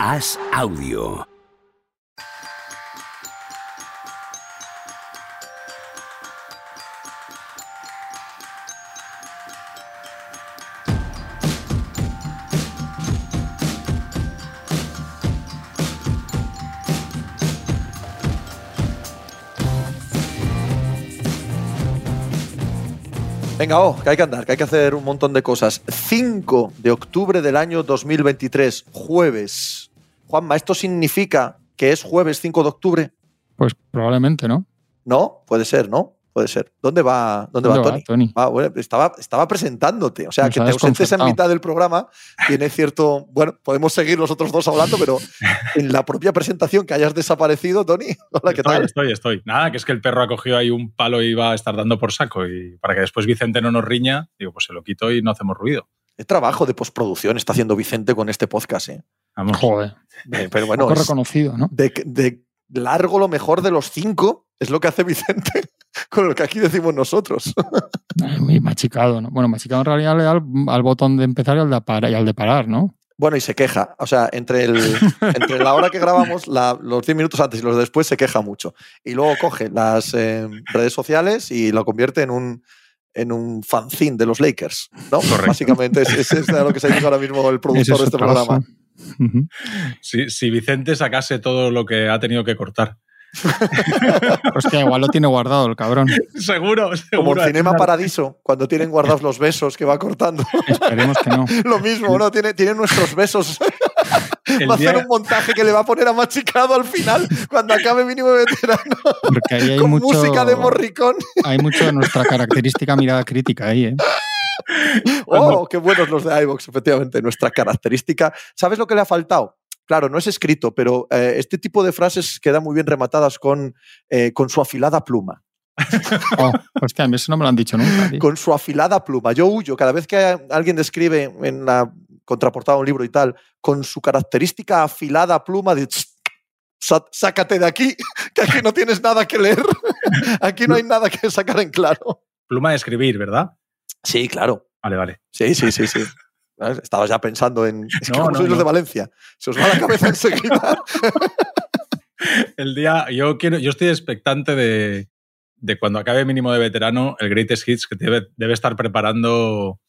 Haz audio. Venga, oh, que hay que andar, que hay que hacer un montón de cosas. 5 de octubre del año 2023, jueves. Juanma, ¿esto significa que es jueves 5 de octubre? Pues probablemente, ¿no? No, puede ser, ¿no? Puede ser. ¿Dónde va, dónde, va, ¿Dónde va, Tony? Tony? Ah, bueno, estaba, estaba presentándote. O sea, Nos que te ausentes en mitad del programa tiene cierto. Bueno, podemos seguir los otros dos hablando, pero en la propia presentación que hayas desaparecido, Tony. Hola, ¿qué estoy, tal? estoy, estoy. Nada, que es que el perro ha cogido ahí un palo y iba a estar dando por saco. Y para que después Vicente no nos riña, digo, pues se lo quito y no hacemos ruido. El trabajo de postproducción está haciendo Vicente con este podcast, ¿eh? Vamos. Joder. Eh, Pero bueno, poco es- reconocido, ¿no? de, de largo lo mejor de los cinco es lo que hace Vicente con lo que aquí decimos nosotros. Muy machicado, ¿no? Bueno, machicado en realidad le da al, al botón de empezar y al de, parar, y al de parar, ¿no? Bueno, y se queja. O sea, entre, el, entre la hora que grabamos, la- los 10 minutos antes y los después, se queja mucho. Y luego coge las eh, redes sociales y lo convierte en un, en un fanzine de los Lakers. ¿no? Correcto. Básicamente es, es, lo que se dice ahora mismo el productor es de este programa. Si, si Vicente sacase todo lo que ha tenido que cortar. Hostia, igual lo tiene guardado el cabrón. seguro, seguro. Como en al Cinema. Paradiso, cuando tienen guardados los besos que va cortando. Esperemos que no. Lo mismo, ¿no? Tiene, tiene nuestros besos. El va a hacer día- un montaje que le va a poner a machicado al final, cuando acabe mínimo veterano, Porque ahí hay con mucho, música de morricón. hay mucho de nuestra característica mirada crítica ahí, ¿eh? Oh, qué buenos los de iVox, efectivamente. Nuestra característica. ¿Sabes lo que le ha faltado? Claro, no es escrito, pero eh, este tipo de frases quedan muy bien rematadas con, eh, con su afilada pluma. Oh, hostia, a mí eso no me lo han dicho nunca. tío. Con su afilada pluma. Yo huyo cada vez que alguien describe en la contraportada de un libro y tal, con su característica afilada pluma de "Tss, sa- sácate de aquí, que aquí no tienes nada que leer. Aquí no hay nada que sacar en claro. Pluma de escribir, ¿verdad? Sí, claro. Vale, vale. Sí, sí, sí, sí. ¿Sabes? Estabas ya pensando en. Es que No, como no, sois los de Valencia. Se os va la cabeza enseguida. El día, yo quiero, yo estoy expectante de, de cuando acabe mínimo de veterano el Greatest Hits que debe, debe estar preparando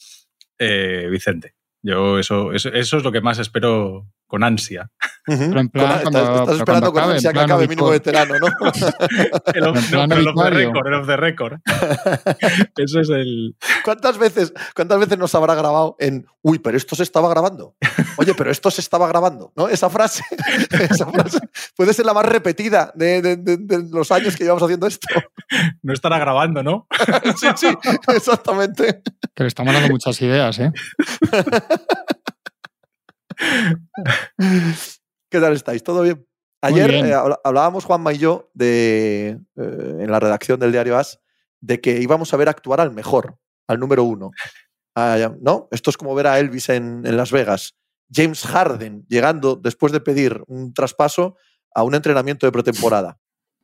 eh, Vicente. Yo eso, eso, eso es lo que más espero con ansia. Pero en plan, Con- cuando- estás, estás pero esperando cuando con ansia que acabe mínimo veterano, ¿no? El of, En no, pero el off the record, el off the record. Eso es el. ¿Cuántas veces, ¿Cuántas veces nos habrá grabado en uy, pero esto se estaba grabando? Oye, pero esto se estaba grabando, ¿no? Esa frase, esa frase puede ser la más repetida de, de- de- de los años que llevamos haciendo esto. No estará grabando, ¿no? Sí, sí, exactamente. Que le estamos dando muchas ideas, ¿eh? ¿Qué tal estáis? ¿Todo bien? Ayer bien. eh, hablábamos Juanma y yo de, eh, en la redacción del diario As de que íbamos a ver actuar al mejor, al número uno. Ah, ¿No? Esto es como ver a Elvis en, en Las Vegas. James Harden llegando después de pedir un traspaso a un entrenamiento de pretemporada.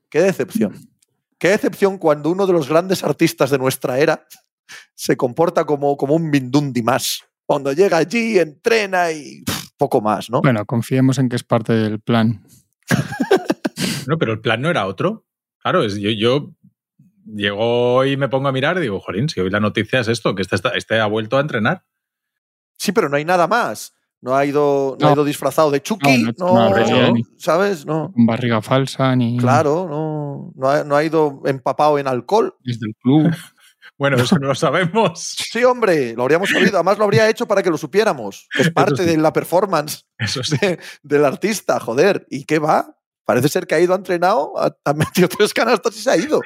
Qué decepción. Qué decepción cuando uno de los grandes artistas de nuestra era se comporta como, como un Mindundi más. Cuando llega allí, entrena y poco más, ¿no? Bueno, confiemos en que es parte del plan. No, pero el plan no era otro. Claro, es, yo, yo llego y me pongo a mirar y digo, jolín, si hoy la noticia es esto, que este, está- este ha vuelto a entrenar. Sí, pero no hay nada más. No ha ido, no ha ido disfrazado de Chucky, No, no, no, no, no, no. ¿sabes? No. Con barriga falsa ni Claro, no, no, ha, no ha ido empapado en alcohol. desde el club. Bueno, eso no lo sabemos. Sí, hombre, lo habríamos sabido. Además, lo habría hecho para que lo supiéramos. Es parte sí. de la performance Eso sí. de- del artista, joder. ¿Y qué va? Parece ser que ha ido ha entrenado, ha, ha metido tres canastas y se ha ido.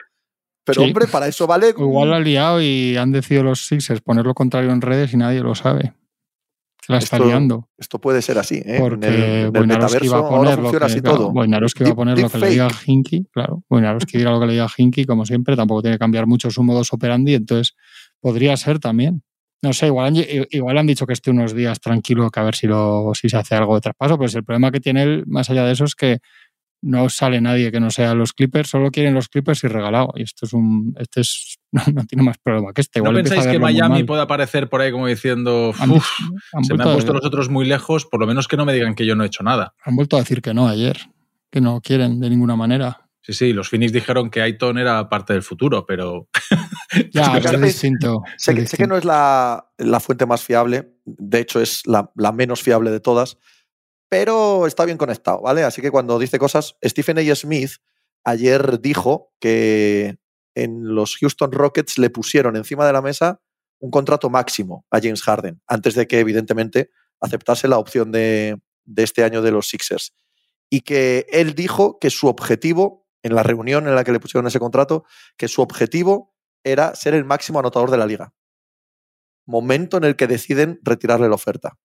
Pero, Sí. hombre, para eso vale. Igual la ha liado y han decidido los Sixers poner lo contrario en redes y nadie lo sabe. La está Esto- liando. Esto puede ser así. ¿eh? Porque en el, en el metaverso iba a ahora funciona que, así claro, todo. Wojnarowski iba a poner lo que le diga Hinky, claro. Wojnarowski dirá lo que le diga Hinky, como siempre, tampoco tiene que cambiar mucho su modus operandi, entonces podría ser también. No sé, igual han, igual han dicho que esté unos días tranquilo, que a ver si, lo, si se hace algo de traspaso, pero si el problema que tiene él, más allá de eso, es que no sale nadie que no sea los Clippers, solo quieren los Clippers y regalado. Y esto es un. Este es. No, tiene más problema que este. ¿No pensáis que Miami puede aparecer por ahí como diciendo. se me han puesto los otros muy lejos, por lo menos que no me digan que yo no he hecho nada? Han vuelto a decir que no ayer, que no quieren de ninguna manera. Sí, sí, los Phoenix dijeron que Aiton era parte del futuro, pero. ya, es distinto. Sé, que, no es la, fuente más fiable, de hecho es la, la menos fiable de todas, pero está bien conectado, ¿vale? Así que cuando dice cosas, Stephen A. Smith ayer dijo que en los Houston Rockets le pusieron encima de la mesa un contrato máximo a James Harden, antes de que evidentemente aceptase la opción de, este año de los Sixers. Y que él dijo que su objetivo, en la reunión en la que le pusieron ese contrato, que su objetivo era ser el máximo anotador de la liga. Momento en el que deciden retirarle la oferta.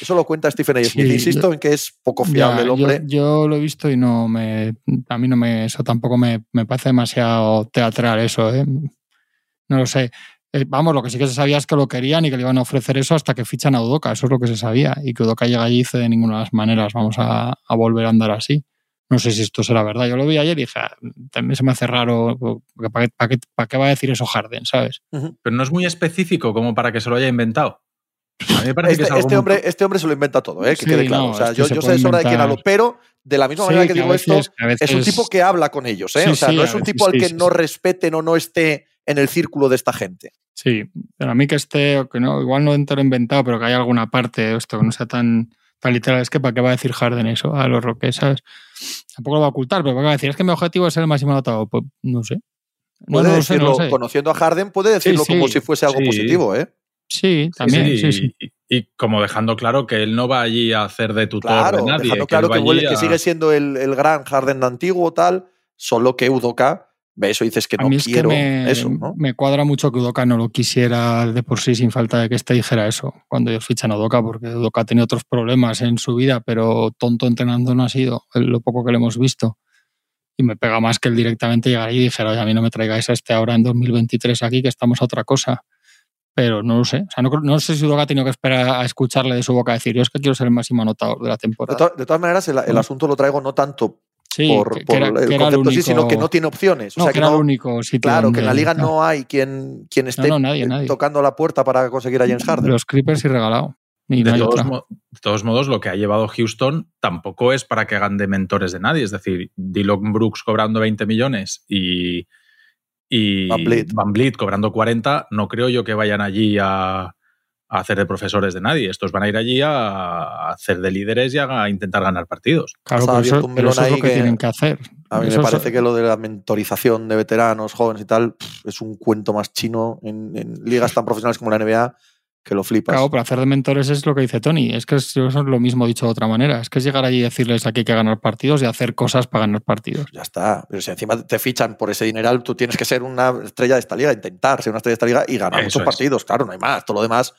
Eso lo cuenta Stephen A. Smith. Insisto en que es poco fiable el hombre. Yo, lo he visto y no me. A mí no me. Eso tampoco me, parece demasiado teatral, eso, ¿eh? No lo sé. Eh, vamos, lo que sí que se sabía es que lo querían y que le iban a ofrecer eso hasta que fichan a Udoka. Eso es lo que se sabía. Y que Udoka llega allí y dice de ninguna de las maneras vamos a, volver a andar así. No sé si esto será verdad. Yo lo vi ayer y dije, ah, también se me hace raro. ¿Para qué, para qué va a decir eso Harden, sabes? Pero no es muy específico como para que se lo haya inventado. Este, este, hombre, este hombre se lo inventa todo, ¿eh? que quede claro. o sea, yo, yo sé de sobra de quién hablo, pero de la misma manera que, digo esto, es un tipo que habla con ellos. ¿eh? o sea, no es un tipo al que no respeten o no esté en el círculo de esta gente. Sí, pero a mí que esté, o que no, igual no entero inventado, pero que haya alguna parte de esto que no sea tan, tan literal, es que para qué va a decir Harden eso a los Rockets, Tampoco lo va a ocultar, pero va a decir, es que mi objetivo es ser el máximo anotado. Pues no sé. puede decirlo, conociendo a Harden, puede decirlo como si fuese algo positivo, ¿eh? Sí, también. Sí, y, como dejando claro que él no va allí a hacer de tutor de nadie. Dejando claro que, sigue siendo el, gran Harden antiguo, tal, solo que Udoka ve eso y dices que no quiero me, eso. ¿no? Me cuadra mucho que Udoka no lo quisiera de por sí sin falta de que este dijera eso cuando ellos fichan a Udoka, porque Udoka ha tenido otros problemas en su vida, pero tonto entrenando no ha sido, lo poco que le hemos visto. Y me pega más que él directamente llegara y dijera, oye, a mí no me traigáis a este ahora en 2023 aquí, que estamos a otra cosa pero no lo sé. O sea, no, sé si Udoka ha tenido que esperar a escucharle de su boca decir, yo es que quiero ser el máximo anotador de la temporada. De, todas maneras, el, asunto lo traigo no tanto por, el concepto sí, sino que no tiene opciones. o sea, que, era el único Claro, que en la liga no hay quien, quien esté tocando la puerta para conseguir a James Harden. Los Clippers y regalado. de, todos modos, lo que ha llevado Houston tampoco es para que hagan de mentores de nadie. Es decir, Dylan Brooks cobrando 20 millones y y Van Vliet. cobrando 40, no creo yo que vayan allí a, hacer de profesores de nadie. Estos van a ir allí a hacer de líderes y a intentar ganar partidos. Claro, pero eso, es lo que, tienen que hacer. A mí me parece que lo de la mentorización de veteranos, jóvenes y tal, es un cuento más chino en ligas tan profesionales como la NBA que lo flipas. Claro, pero hacer de mentores es lo que dice Tony. Es que es, lo mismo dicho de otra manera. Es que es llegar allí y decirles aquí hay que ganar partidos y hacer cosas para ganar partidos. Ya está. Pero si encima te fichan por ese dineral, tú tienes que ser una estrella de esta liga, intentar ser una estrella de esta liga y ganar muchos partidos. Claro, no hay más. Todo lo demás.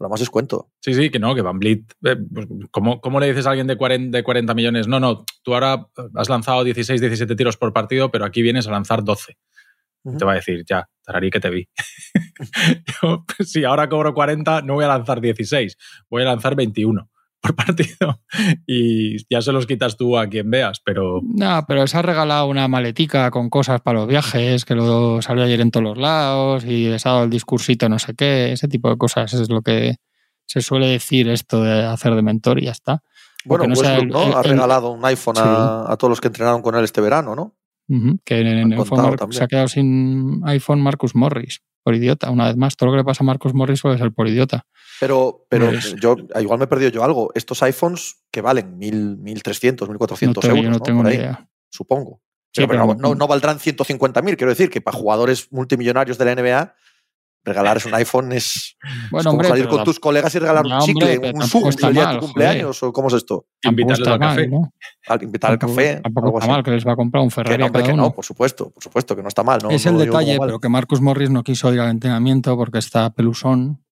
Lo más es cuento. Sí, sí, que no, que Van Blit. Eh, pues, ¿cómo, ¿cómo, le dices a alguien de 40, de 40 millones? No, no, tú ahora has lanzado 16, 17 tiros por partido, pero aquí vienes a lanzar 12 te va a decir, ya, tararí que te vi. Yo, pues, si ahora cobro 40, no voy a lanzar 16, voy a lanzar 21 por partido y ya se los quitas tú a quien veas, pero... No, pero se ha regalado una maletica con cosas para los viajes, que lo salió ayer en todos los lados y les ha dado el discursito no sé qué, ese tipo de cosas es lo que se suele decir esto de hacer de mentor y ya está. bueno, no ha regalado un iPhone a, a, todos los que entrenaron con él este verano, ¿no? Que en, el se ha quedado sin iPhone Marcus Morris, por idiota. Una vez más, todo lo que le pasa a Marcus Morris puede ser por idiota. Pero, pero yo igual me he perdido yo algo. Estos iPhones que valen 1.300, 1.400 euros. Yo no tengo ni idea. Supongo. pero no, no, valdrán 150.000. Quiero decir que para jugadores multimillonarios de la NBA regalar un iPhone es, bueno, como salir con tus colegas y regalar un chicle, un sugo el día de tu cumpleaños, o cómo es esto. Invitarles al café. ¿no? Al invitar al café. Tampoco está mal que les va a comprar un Ferrari. Que no, que no, por supuesto, por supuesto, que no está mal. ¿no? Es el detalle, pero que Marcus Morris no quiso ir al entrenamiento porque está pelusón.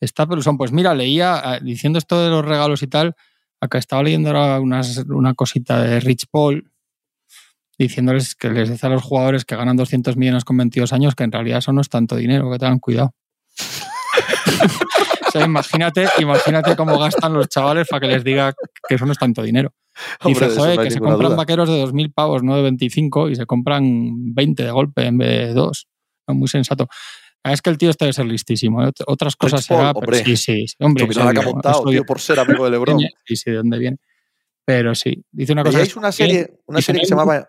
Está pelusón. Pues mira, leía, ah, diciendo esto de los regalos y tal, acá estaba leyendo ahora una cosita de Rich Paul, diciéndoles que les dice a los jugadores que ganan 200 millones con 22 años que en realidad eso no es tanto dinero, que tengan cuidado. o sea, imagínate, imagínate cómo gastan los chavales para que les diga que eso no es tanto dinero. Dice, joder, que se compran vaqueros de 2.000 pavos, no de 25, y se compran 20 de golpe en vez de 2. muy sensato. Ah, es que el tío está de ser listísimo. ¿eh? Otras cosas será, pero sí, sí, hombre. Sí, que ha montado, tío, por ser amigo de Lebron. Sí, sí, de dónde viene. Pero sí, dice una cosa. Es una serie, una serie que se llamaba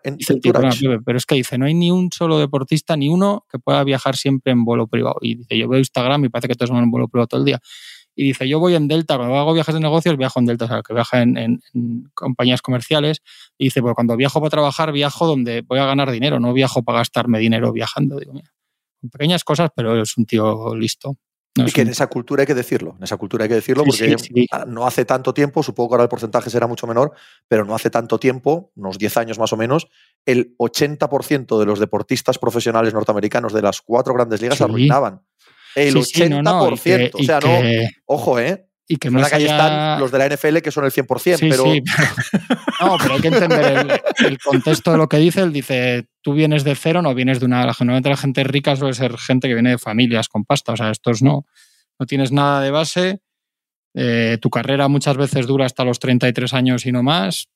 Pero es que dice, no hay ni un solo deportista, ni uno que pueda viajar siempre en vuelo privado. Y dice, yo veo Instagram y parece que todos van en vuelo privado todo el día. Y dice, yo voy en Delta, cuando hago viajes de negocios, viajo en Delta, o sea, que viaja en, compañías comerciales. Y dice, pues cuando viajo para trabajar, viajo donde voy a ganar dinero, no viajo para gastarme dinero viajando. Digo, mira, pequeñas cosas, pero es un tío listo. Y que en esa cultura hay que decirlo, en esa cultura hay que decirlo porque no hace tanto tiempo, supongo que ahora el porcentaje será mucho menor, pero no hace tanto tiempo, unos 10 años más o menos, el 80% de los deportistas profesionales norteamericanos de las cuatro grandes ligas arruinaban. El 80%, o sea, no, ojo, ¿eh? Y que más allá... están los de la NFL que son el 100%, pero... Sí, no, pero hay que entender el, contexto de lo que dice. Él dice, tú vienes de cero, no vienes de una... Generalmente la gente rica suele ser gente que viene de familias con pasta, o sea, estos no. No tienes nada de base, eh, tu carrera muchas veces dura hasta los 33 años y no más,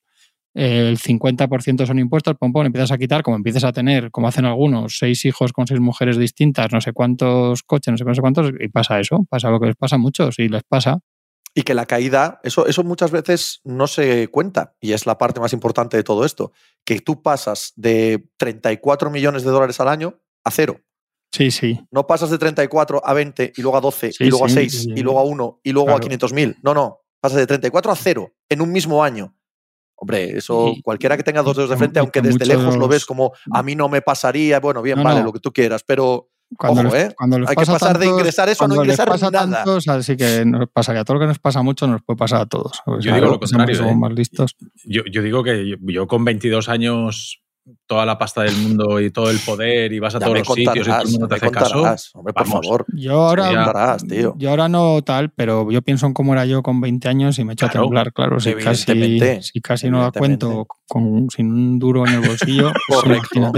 el 50% son impuestos, pom, pom, empiezas a quitar, como empiezas a tener, como hacen algunos, seis hijos con seis mujeres distintas, no sé cuántos coches, no sé, no sé cuántos, y pasa eso, pasa lo que les pasa a muchos, y les pasa y que la caída, eso, eso muchas veces no se cuenta y es la parte más importante de todo esto, que tú pasas de 34 millones de dólares al año a cero. Sí, sí. No pasas de 34 a 20 y luego a 12 y luego a 6 y luego a 1 y luego a 500 mil. No, no. Pasas de 34 a cero en un mismo año. Hombre, eso cualquiera que tenga dos dedos de frente, aunque desde lejos lo ves como a mí no me pasaría, bueno, bien, vale, lo que tú quieras, pero cuando Ojo, ¿eh? Hay que pasar de ingresar eso a no ingresar pasa nada. Tantos, así que nos pasa que a todo lo que nos pasa mucho nos puede pasar a todos. Yo digo lo contrario. Somos ¿eh? más listos. Yo, yo, digo que yo, con 22 años toda la pasta del mundo y todo el poder y vas a todos los sitios y todo el mundo te hace caso. Hombre, por favor. Yo ahora, tío. yo ahora no tal, pero yo pienso en cómo era yo con 20 años y me echo a temblar, claro. Si casi, si casi no la cuento con, sin un duro en el bolsillo, pues correcto,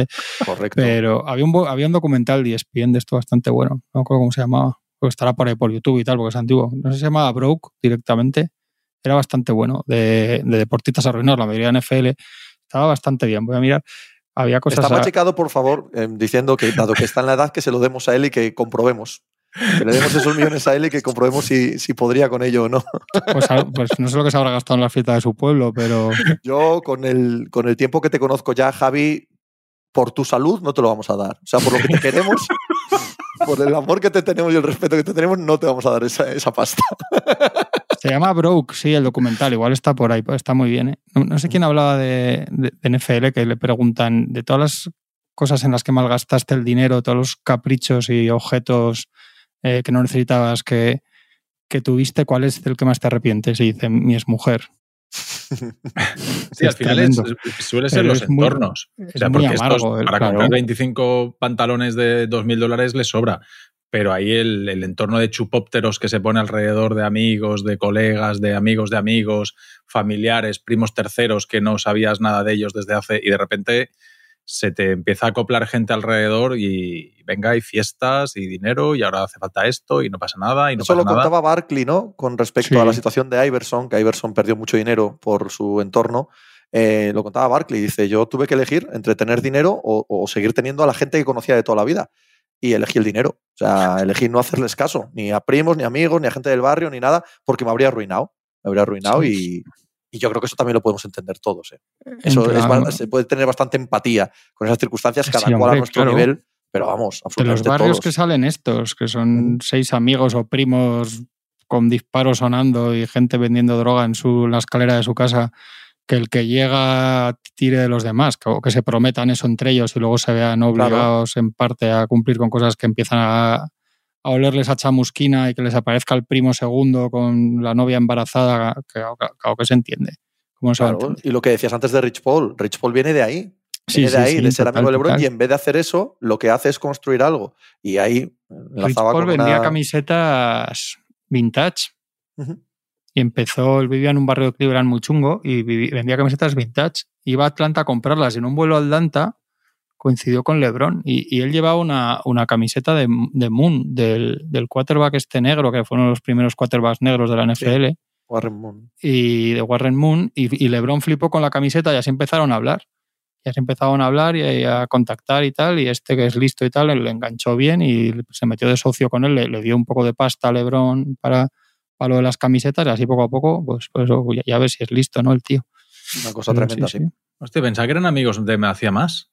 correcto. Pero había un, había un documental de ESPN de esto bastante bueno. No me acuerdo cómo se llamaba. estará por ahí por YouTube y tal, porque es antiguo. No sé si se llamaba Broke directamente. Era bastante bueno. De, de deportistas arruinados, la mayoría de NFL estaba bastante bien. Voy a mirar. Había cosas. Está machicado, por favor, eh, diciendo que, dado que está en la edad, que se lo demos a él y que comprobemos. Que le demos esos millones a él y que comprobemos si, si podría con ello o no. Pues, pues, no sé lo que se habrá gastado en la fiesta de su pueblo, pero. Yo, con el, con el tiempo que te conozco ya, Javi, por tu salud no te lo vamos a dar. O sea, por lo que te queremos, por el amor que te tenemos y el respeto que te tenemos, no te vamos a dar esa, esa pasta. Se llama Broke, sí, el documental. Igual está por ahí, está muy bien. ¿eh? No, sé quién hablaba de, NFL, que le preguntan de todas las cosas en las que malgastaste el dinero, todos los caprichos y objetos eh, que no necesitabas que, que tuviste, ¿cuál es el que más te arrepientes? Y dice, mi es mujer. sí, al final suele ser los entornos. o sea, porque para comprar 25 pantalones de 2.000 dólares le sobra pero ahí el, entorno de chupópteros que se pone alrededor de amigos, de colegas, de amigos de amigos, familiares, primos terceros que no sabías nada de ellos desde hace y de repente se te empieza a acoplar gente alrededor y venga, hay fiestas y dinero y ahora hace falta esto y no pasa nada y no Eso lo contaba Barkley, ¿no? Con respecto a la situación de Iverson, que Iverson perdió mucho dinero por su entorno. Eh, lo contaba Barkley, dice, yo tuve que elegir entre tener dinero o seguir teniendo a la gente que conocía de toda la vida y elegí el dinero. O sea, elegí no hacerles caso, ni a primos, ni amigos, ni a gente del barrio, ni nada, porque me habría arruinado. Me habría arruinado y, yo creo que eso también lo podemos entender todos. ¿eh? Eso se puede tener bastante empatía con esas circunstancias, cada cual a nuestro nivel, pero vamos, absolutamente. De los barrios que salen estos, que son seis amigos o primos con disparos sonando y gente vendiendo droga en, su, en la escalera de su casa que el que llega tire de los demás, o que se prometan eso entre ellos y luego se vean obligados en parte a cumplir con cosas que empiezan a, a, olerles a chamusquina y que les aparezca el primo segundo con la novia embarazada, que, que se entiende. y lo que decías antes de Rich Paul, Rich Paul viene de ahí. Viene de ahí, de ser amigo de LeBron, y en vez de hacer eso, lo que hace es construir algo. Y ahí Rich Paul vendía camisetas vintage y empezó, él vivía en un barrio de Cleveland muy chungo y vendía camisetas vintage. Iba a Atlanta a comprarlas y en un vuelo a Atlanta coincidió con LeBron y, él llevaba una, una camiseta de, de Moon, del, del, quarterback este negro, que fue uno de los primeros quarterbacks negros de la NFL. Warren Moon. Y de Warren Moon. Y, y LeBron flipó con la camiseta y así empezaron a hablar. Y así empezaron a hablar y a contactar y tal. Y este que es listo y tal, le enganchó bien y se metió de socio con él. Le, le dio un poco de pasta a LeBron para, para lo de las camisetas. Y así poco a poco, pues, pues ya, ya ves si es listo, ¿no? El tío. Una cosa Pero tremenda, sí. Hostia, pensaba que eran amigos de Me Hacía Más.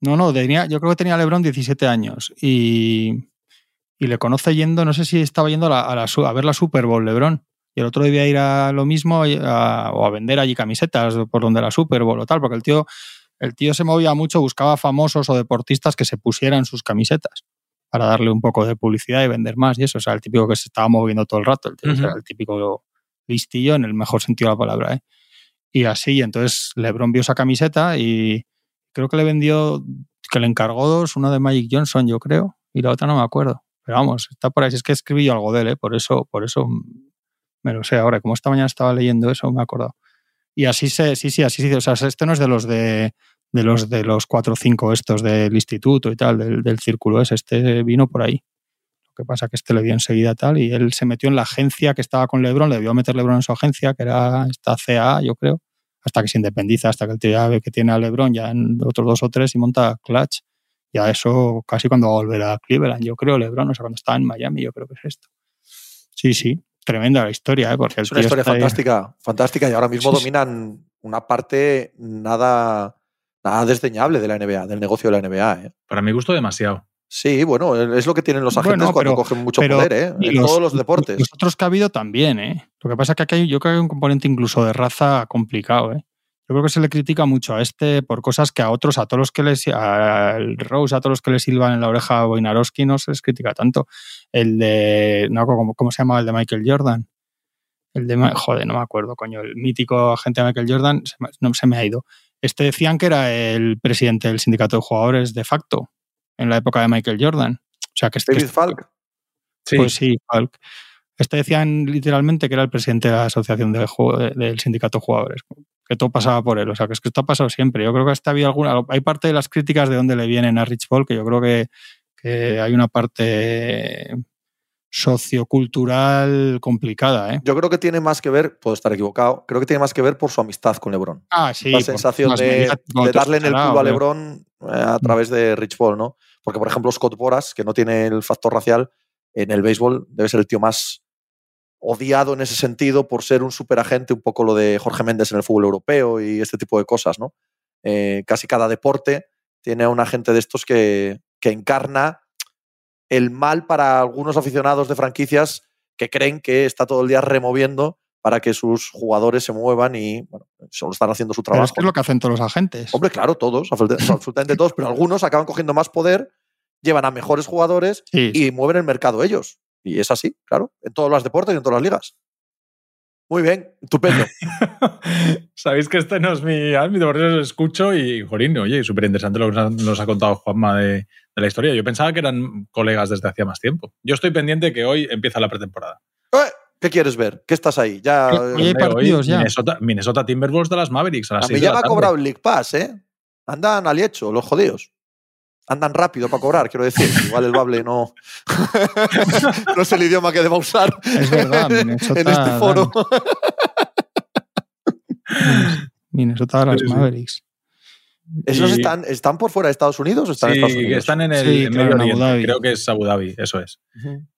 No, no, tenía, yo creo que tenía LeBron 17 años y, y le conoce yendo, no sé si estaba yendo a, la- a la su- a ver la Super Bowl LeBron. Y el otro debía ir a lo mismo a- o a vender allí camisetas por donde la Super Bowl o tal, porque el tío, el tío se movía mucho, buscaba famosos o deportistas que se pusieran sus camisetas para darle un poco de publicidad y vender más y eso. O sea, el típico que se estaba moviendo todo el rato, el, tío, o sea, el típico listillo en el mejor sentido de la palabra. ¿eh? Y así, entonces LeBron vio esa camiseta y creo que le vendió, que le encargó dos, una de Magic Johnson, yo creo, y la otra no me acuerdo. Pero vamos, está por ahí. Es que escribí yo algo de él, ¿eh? por eso, por eso me lo sé ahora. Como esta mañana estaba leyendo eso, me he acordado. Y así se, sí, sí, así se. O sea, este no es de los de, de los de los cuatro o cinco estos del instituto y tal, del, del círculo ese. Este vino por ahí. Lo que pasa que este le vio enseguida tal, y él se metió en la agencia que estaba con Lebron, le debió meter Lebron en su agencia, que era esta CA, yo creo, hasta que se independiza, hasta que el tío ya ve que tiene a Lebron ya en otros dos o tres y monta Clutch. Ya eso casi cuando va a volver a Cleveland, yo creo, Lebron, o sea, cuando estaba en Miami, yo creo que es esto. Sí, sí, tremenda la historia, ¿eh? Porque Es una historia ahí- fantástica, fantástica. Y ahora mismo Sí, sí. dominan una parte nada, nada desdeñable de la NBA, del negocio de la NBA. ¿eh? Para mi gusto, demasiado. Sí, bueno, es lo que tienen los agentes Bueno, cuando pero- cogen mucho pero- poder, ¿eh? En los- todos los deportes. Los otros que ha habido también, ¿eh? Lo que pasa es que aquí hay, yo creo que hay un componente incluso de raza complicado, ¿eh? Yo creo que se le critica mucho a este por cosas que a otros, a todos los que les, al Rose, a todos los que le silban en la oreja a Wojnarowski no se les critica tanto. El de, no, ¿cómo, cómo se llama? El de Michael Jordan. El de, joder, no me acuerdo, coño, el mítico agente de Michael Jordan, se no se me ha ido. Este decían que era el presidente del sindicato de jugadores de facto en la época de Michael Jordan. O sea, que este, David Falk. Sí, pues sí, Falk. Este decían literalmente que era el presidente de la asociación de ju- de- del sindicato de jugadores, que todo pasaba por él. O sea, que es que esto ha pasado siempre. Yo creo que hasta había alguna. Hay parte de las críticas de dónde le vienen a Rich Paul, que yo creo que, que hay una parte sociocultural complicada, ¿eh? Yo creo que tiene más que ver, puedo estar equivocado, creo que tiene más que ver por su amistad con LeBron. Ah, sí. la sensación de, de darle en el culo a LeBron eh, a través de Rich Paul, ¿no? Porque, por ejemplo, Scott Boras, que no tiene el factor racial, en el béisbol debe ser el tío más odiado en ese sentido por ser un superagente, un poco lo de Jorge Méndez en el fútbol europeo y este tipo de cosas, ¿no? Eh, casi cada deporte tiene a un agente de estos que, que encarna el mal para algunos aficionados de franquicias que creen que está todo el día removiendo para que sus jugadores se muevan y bueno, solo están haciendo su Pero trabajo. es que es lo que hacen todos los agentes. Hombre, claro, todos, absolut- absolutamente todos, pero algunos acaban cogiendo más poder, llevan a mejores jugadores Sí, y mueven el mercado ellos. Y es así, claro, en todos los deportes y en todas las ligas. Muy bien, estupendo. Sabéis que este no es mi ámbito, por eso os escucho y, Jorín, oye, súper interesante lo que nos ha, contado Juanma de, de la historia. Yo pensaba que eran colegas desde hacía más tiempo. Yo estoy pendiente que hoy empieza la pretemporada. Eh, ¿Qué quieres ver? ¿Qué estás ahí? Ya, hay hoy partidos ya. Minnesota, Minnesota Timberwolves de las Mavericks a las a mí ya me ha cobrado el League Pass, ¿eh? Andan al hecho, los jodidos. Andan rápido para cobrar, quiero decir. Igual el bable no, no es el idioma que deba usar Es verdad, Minnesota en este foro. Minnesota de las Sí, sí. Mavericks. ¿Esos Y- están, están por fuera de Estados Unidos o están en Sí, Estados Unidos? están en el Sí, en claro, Medio en Abu Oriente. Dhabi. Creo que es Abu Dhabi, eso es.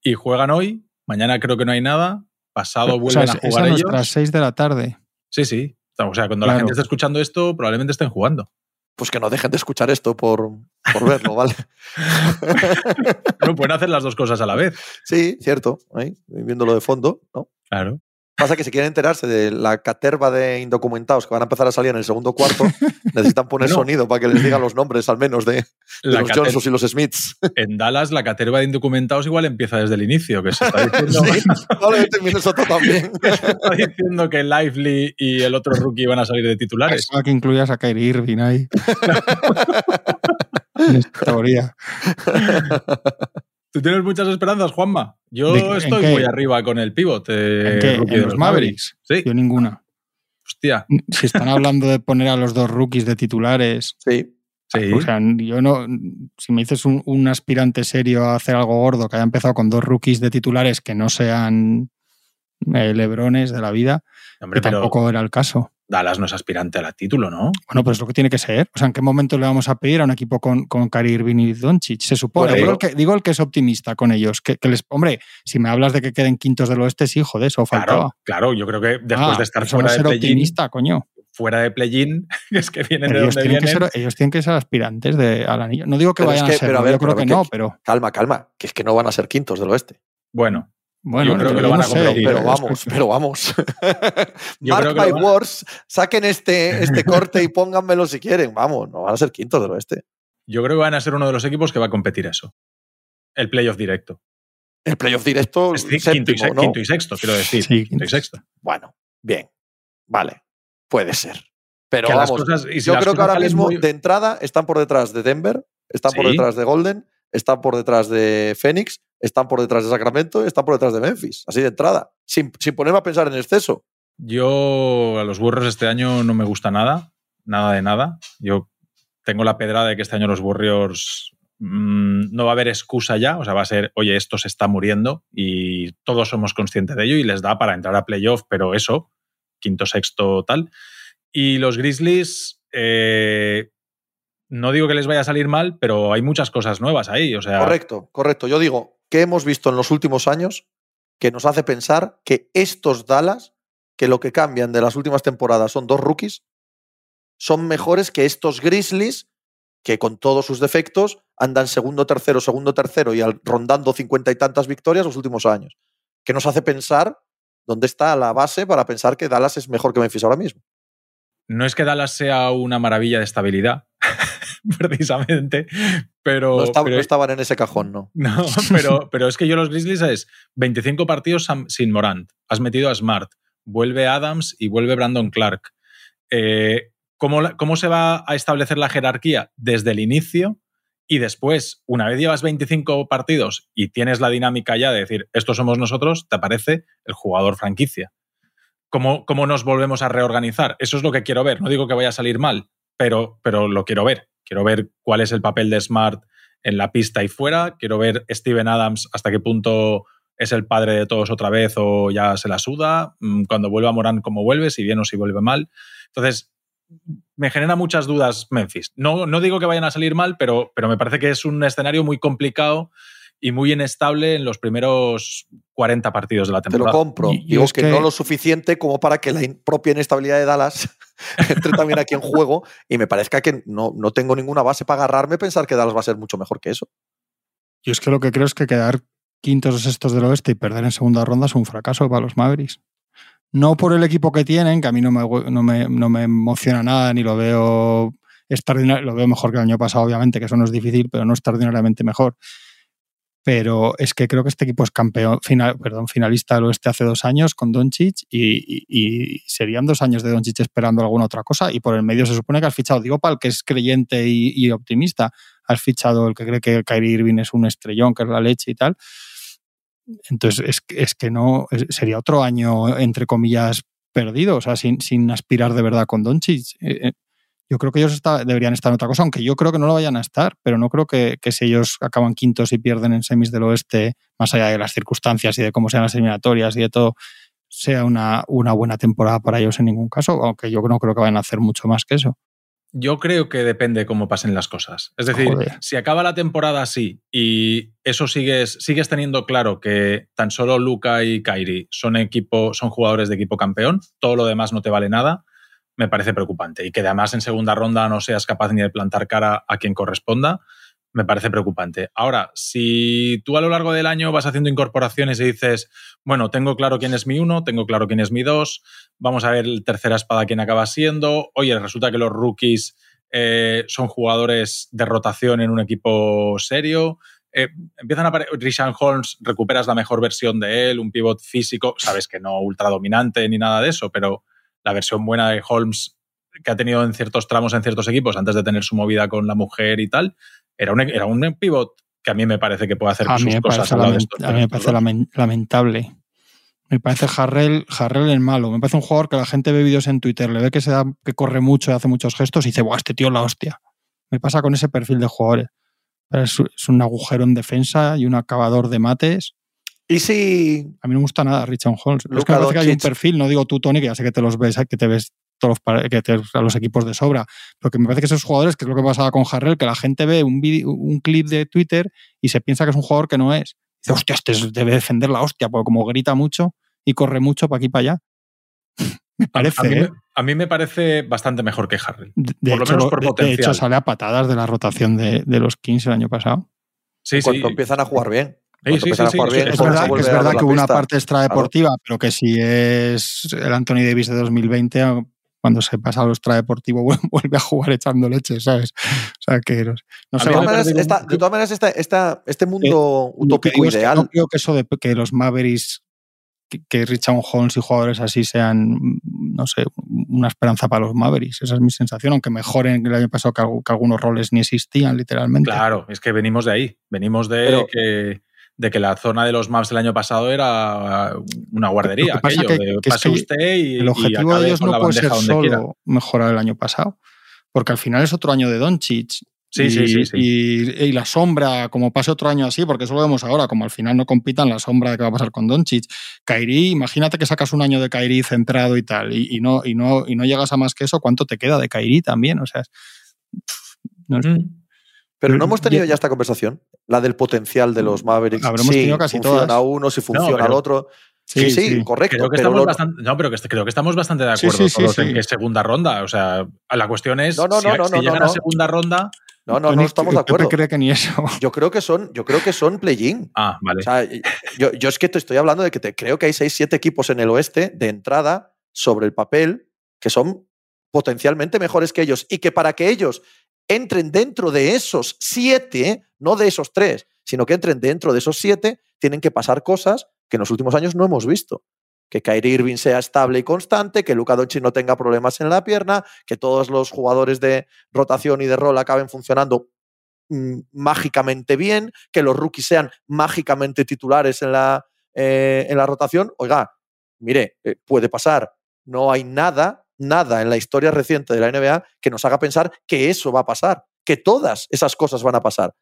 Y juegan hoy, mañana creo que no hay nada, pasado O sea, vuelven es, a es jugar a ellos. nuestras 6 de la tarde. Sí, sí. O sea, cuando la gente esté escuchando esto, probablemente estén jugando. Pues que no dejen de escuchar esto por, por verlo, ¿vale? No pueden hacer las dos cosas a la vez. Sí, cierto. ahí, viéndolo de fondo, ¿no? Claro. Pasa que si quieren enterarse de la caterva de indocumentados que van a empezar a salir en el segundo cuarto, necesitan poner sonido para que les digan los nombres, al menos, de, los Johnsons y los Smiths. en Dallas, la caterva de indocumentados igual empieza desde el inicio, que se está diciendo, Sí, probablemente en Minnesota también. se está diciendo que Lively y el otro rookie van a salir de titulares. Que incluías a Kyrie Irving ahí. En esta teoría. ¿Tú tienes muchas esperanzas, Juanma? Yo ¿De qué- en estoy qué? muy arriba con el pivot. eh, ¿En qué? rookie ¿En de los Mavericks? Sí, Yo ninguna. hostia. Si están hablando de poner a los dos rookies de titulares, Sí, Sí. o sea, yo no. Si me dices un, un aspirante serio a hacer algo gordo que haya empezado con dos rookies de titulares que no sean eh, Lebrones de la vida, Hombre, que pero tampoco era el caso. Dallas no es aspirante al título, ¿no? Bueno, pues es lo que tiene que ser. O sea, ¿en qué momento le vamos a pedir a un equipo con, con Kyrie Irving y Doncic? Se supone. Bueno, digo, pero- el que, digo el que es optimista con ellos. Que, que les, hombre, si me hablas de que queden quintos del oeste, sí, joder, eso faltaba. Claro, claro, yo creo que después Ah, de estar no fuera de ser optimista, coño. fuera de play-in, es que vienen de Ellos donde tienen, que vienen. ser, ellos tienen que ser aspirantes de, al anillo. No digo que Pero es vayan que- a ser, pero a ver, yo creo que- no, pero Calma, calma, que es que no van a ser quintos del oeste. Bueno, bueno, Yo creo que lo van a sé, Pero vamos, pero vamos. Mark my words, saquen este, este corte y pónganmelo si quieren. Vamos, no van a ser quintos del oeste. yo creo que van a ser uno de los equipos que va a competir eso. El playoff directo. El playoff directo, Es decir, quinto, y séptimo, se- ¿no? quinto y sexto, quiero decir. Sí, quinto y sexto. Bueno, bien, vale, puede ser. Pero Que vamos, cosas- y si yo las creo que ahora mismo muy- de entrada están por detrás de Denver, están por detrás de Golden, están por detrás de Phoenix, están por detrás de Sacramento y están por detrás de Memphis. Así de entrada, sin, sin ponerme a pensar en exceso. Yo a los burros este año no me gusta nada, nada de nada. Yo tengo la pedrada de que este año los Warriors mm, no va a haber excusa ya, o sea, va a ser, oye, esto se está muriendo y todos somos conscientes de ello y les da para entrar a playoff, pero eso, quinto, sexto, tal. Y los Grizzlies, eh, no digo que les vaya a salir mal, pero hay muchas cosas nuevas ahí, o sea, Correcto, correcto. Yo digo, ¿qué hemos visto en los últimos años que nos hace pensar que estos Dallas, que lo que cambian de las últimas temporadas son dos rookies, son mejores que estos Grizzlies, que con todos sus defectos andan segundo, tercero, segundo, tercero y rondando cincuenta y tantas victorias los últimos años? ¿Qué nos hace pensar dónde está la base para pensar que Dallas es mejor que Memphis ahora mismo? no es que Dallas sea una maravilla de estabilidad, precisamente, pero... No, esta- pero- no estaban en ese cajón, ¿no? No, pero, pero es que yo los Grizzlies es 25 partidos sin Morant. Has metido a Smart, vuelve Adams y vuelve Brandon Clark. Eh, ¿cómo, ¿Cómo se va a establecer la jerarquía? Desde el inicio y después, una vez llevas 25 partidos y tienes la dinámica ya de decir, estos somos nosotros, te aparece el jugador franquicia. ¿Cómo, ¿Cómo nos volvemos a reorganizar? Eso es lo que quiero ver. No digo que vaya a salir mal, pero, pero lo quiero ver. Quiero ver cuál es el papel de Smart en la pista y fuera. Quiero ver Steven Adams hasta qué punto es el padre de todos otra vez o ya se la suda. Mm, Cuando vuelva Morán, cómo vuelve, si bien o si vuelve mal. Entonces, me genera muchas dudas Memphis. No, no digo que vayan a salir mal, pero, pero me parece que es un escenario muy complicado y muy inestable en los primeros 40 partidos de la Te lo temporada. compro. Y- y Digo es que, que- no lo suficiente como para que la propia inestabilidad de Dallas entre también aquí en juego y me parezca que no, no tengo ninguna base para agarrarme y pensar que Dallas va a ser mucho mejor que eso. Yo es que lo que creo es que quedar quintos o sextos del oeste y perder en segunda ronda es un fracaso para los Mavericks. No por el equipo que tienen, que a mí no me, no me, no me emociona nada, ni lo veo extraordinario, lo veo mejor que el año pasado, obviamente, que eso no es difícil, pero no extraordinariamente mejor. Pero es que creo que este equipo es campeón, final, perdón, finalista del oeste hace dos años con Doncic y, serían dos años de Doncic esperando alguna otra cosa. Y por el medio se supone que has fichado, digo, para el que es creyente y, optimista, has fichado el que cree que Kyrie Irving es un estrellón, que es la leche y tal. Entonces, es, es que no, sería otro año, entre comillas, perdido, o sea, sin, sin aspirar de verdad con Doncic. Eh, eh, yo creo que ellos está- deberían estar en otra cosa, aunque yo creo que no lo vayan a estar, pero no creo que, que si ellos acaban quintos y pierden en semis del oeste, más allá de las circunstancias y de cómo sean las eliminatorias y de todo, sea una, una buena temporada para ellos en ningún caso, aunque yo no creo que vayan a hacer mucho más que eso. Yo creo que depende cómo pasen las cosas. Es decir, Joder. si acaba la temporada así y eso sigues, sigues teniendo claro que tan solo Luca y Kairi son equipo, son jugadores de equipo campeón, todo lo demás no te vale nada, me parece preocupante. Y que además en segunda ronda no seas capaz ni de plantar cara a quien corresponda, me parece preocupante. Ahora, si tú a lo largo del año vas haciendo incorporaciones y dices, bueno, tengo claro quién es mi uno, tengo claro quién es mi dos, vamos a ver el tercera espada quién acaba siendo, oye, resulta que los rookies eh, son jugadores de rotación en un equipo serio. Eh, empiezan a aparecer. Rishan Holmes, recuperas la mejor versión de él, un pivot físico, sabes que no ultra dominante ni nada de eso, pero la versión buena de Holmes que ha tenido en ciertos tramos en ciertos equipos antes de tener su movida con la mujer y tal, era un, era un pivot que a mí me parece que puede hacer A sus me cosas al lado de estos- a mí me parece lamentable. Me parece Harrell, Harrell el malo. Me parece un jugador que la gente ve vídeos en Twitter, le ve que, se da, que corre mucho y hace muchos gestos y dice, Buah, este tío es la hostia. Me pasa con ese perfil de jugadores. Es un agujero en defensa y un acabador de mates. ¿Y si A mí no me gusta nada Richard Holmes. Es que me parece que hay un perfil, no digo tú, Tony, que ya sé que te los ves, que te ves todos los, que te, a los equipos de sobra, pero que me parece que esos jugadores, que es lo que pasaba con Harrell, que la gente ve un, clip de Twitter y se piensa que es un jugador que no es. Dice, hostia, este es- debe defender la hostia, porque como grita mucho y corre mucho para aquí y para allá. me A- parece, a, mí, ¿eh? me- a mí me parece bastante mejor que Harrell. De, de por lo hecho, menos por de- de hecho, sale a patadas de la rotación de, de los Kings el año pasado. Sí, sí. cuando empiezan a jugar bien. Sí, sí, sí, sí, bien, Es verdad, es que hubo una parte extradeportiva, pero que si es el Anthony Davis de 2020, cuando se pasa a lo extradeportivo vuelve a jugar echando leche, ¿sabes? O sea que no, no sé, maneras, esta- de todas maneras, esta- esta- este mundo lo que utópico digo es que ideal. no creo que eso de que los Mavericks, que, que Richard Holmes y jugadores así sean, no sé, una esperanza para los Mavericks. Esa es mi sensación, aunque mejoren el año pasado que, algu- que algunos roles ni existían, literalmente. Claro, es que venimos de ahí. Venimos de, Pero- que, de que la zona de los maps del año pasado era una guardería. Lo que pasa aquello que- de que es pase que usted y, El objetivo de ellos no puede ser quiera. solo mejorar el año pasado, porque al final es otro año de Doncic. Sí, y, sí, sí, sí. Y, y la sombra, como pase otro año así, porque eso lo vemos ahora, como al final no compitan la sombra de qué va a pasar con Doncic. Kairi, imagínate que sacas un año de Kairi centrado y tal, y, y no, y, no, y no llegas a más que eso, ¿cuánto te queda de Kairi también? O sea, es- no sé. Mm. Pero no hemos tenido ya esta conversación, la del potencial de los Mavericks. Habremos Sí, tenido casi funciona todas. uno, si funciona pero- el otro. Sí, sí, correcto. Creo que pero estamos lo- bastante, no, pero que creo que estamos bastante de acuerdo todos en que es segunda ronda. O sea, la cuestión es No, no, si, no, no, si no, llegan no, a no. segunda ronda. No, no, no estamos de acuerdo. cree que ni eso. Yo creo que son, yo creo que son play-in. Ah, vale. O sea, yo, yo es que te estoy hablando de que te, creo que hay 6-7 equipos en el oeste de entrada sobre el papel que son potencialmente mejores que ellos y que para que ellos entren dentro de esos siete, no de esos tres, sino que entren dentro de esos siete, tienen que pasar cosas que en los últimos años no hemos visto. Que Kyrie Irving sea estable y constante, que Luka Doncic no tenga problemas en la pierna, que todos los jugadores de rotación y de rol acaben funcionando mm, mágicamente bien, que los rookies sean mágicamente titulares en la, eh, en la rotación. Oiga, mire, eh, puede pasar. No hay nada, nada en la historia reciente de la NBA que nos haga pensar que eso va a pasar, que todas esas cosas van a pasar.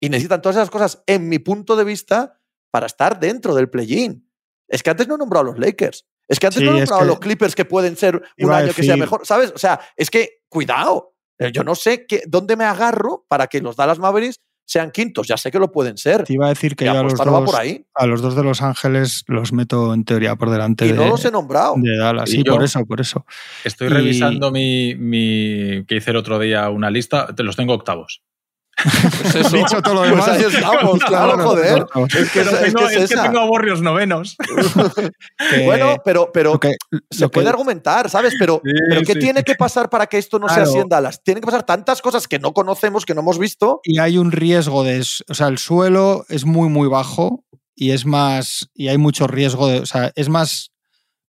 Y necesitan todas esas cosas, en mi punto de vista, para estar dentro del play-in. Es que antes no he nombrado a los Lakers. Es que antes Sí, no he nombrado a los Clippers que pueden ser un año que sea mejor. ¿Sabes? O sea, es que, cuidado. Eh, Yo no sé qué, dónde me agarro para que los Dallas Mavericks sean quintos. Ya sé que lo pueden ser. Te iba a decir que yo a los, dos, por ahí. a los dos de Los Ángeles los meto en teoría por delante Y de, no los he nombrado. de Dallas. Y Sí, por eso, por eso. Estoy y- revisando mi, mi. que hice el otro día una lista. Te los tengo octavos. Pues eso. Dicho todo lo Pues demás. ahí estamos, claro, Claro, joder. claro. Es que, Pero es, es tengo, que es es que esa. tengo a Warriors novenos. Que- Bueno, pero, pero se puede argumentar, ¿sabes? Pero, Sí, pero ¿qué sí. tiene que pasar para que esto no sea así en Dallas? Tienen que pasar tantas cosas que no conocemos, que no hemos visto. y hay un riesgo de. O sea, el suelo es muy, muy bajo y es más. Y hay mucho riesgo de. O sea, es más,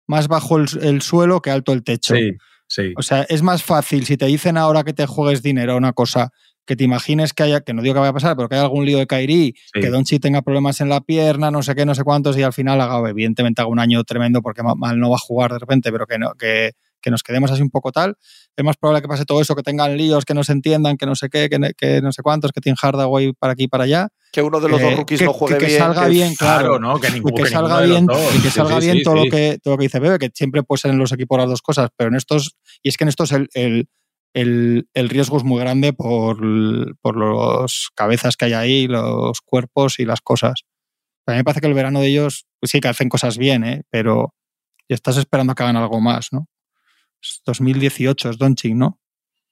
más bajo el, el suelo que alto el techo. Sí, sí. O sea, es más fácil si te dicen ahora que te juegues dinero a una cosa que te imagines que haya, que no digo que vaya a pasar, pero que haya algún lío de Kairi, Sí. que Donchi tenga problemas en la pierna, no sé qué, no sé cuántos, y al final haga, evidentemente haga un año tremendo porque ma- mal no va a jugar de repente, pero que, no, que, que nos quedemos así un poco tal. Es más probable que pase todo eso, que tengan líos, que no se entiendan, que no sé qué, que, no sé cuántos, que tienen Hardaway para aquí y para allá. Que uno de los dos rookies que- no juegue que bien. salga que- bien, claro. ¿no? Que, ningún, que que salga ninguno de los bien, y que salga sí, bien sí, todo, sí. Lo que, todo lo que dice Bebe, que siempre puede ser en los equipos las dos cosas, pero en estos, y es que en estos el, el, el- el riesgo es muy grande por, por los cabezas que hay ahí, los cuerpos y las cosas. A mí me parece que el verano de ellos, pues sí que hacen cosas bien, ¿eh? pero estás esperando a que hagan algo más, ¿no? Es 2018 es Doncic, ¿no?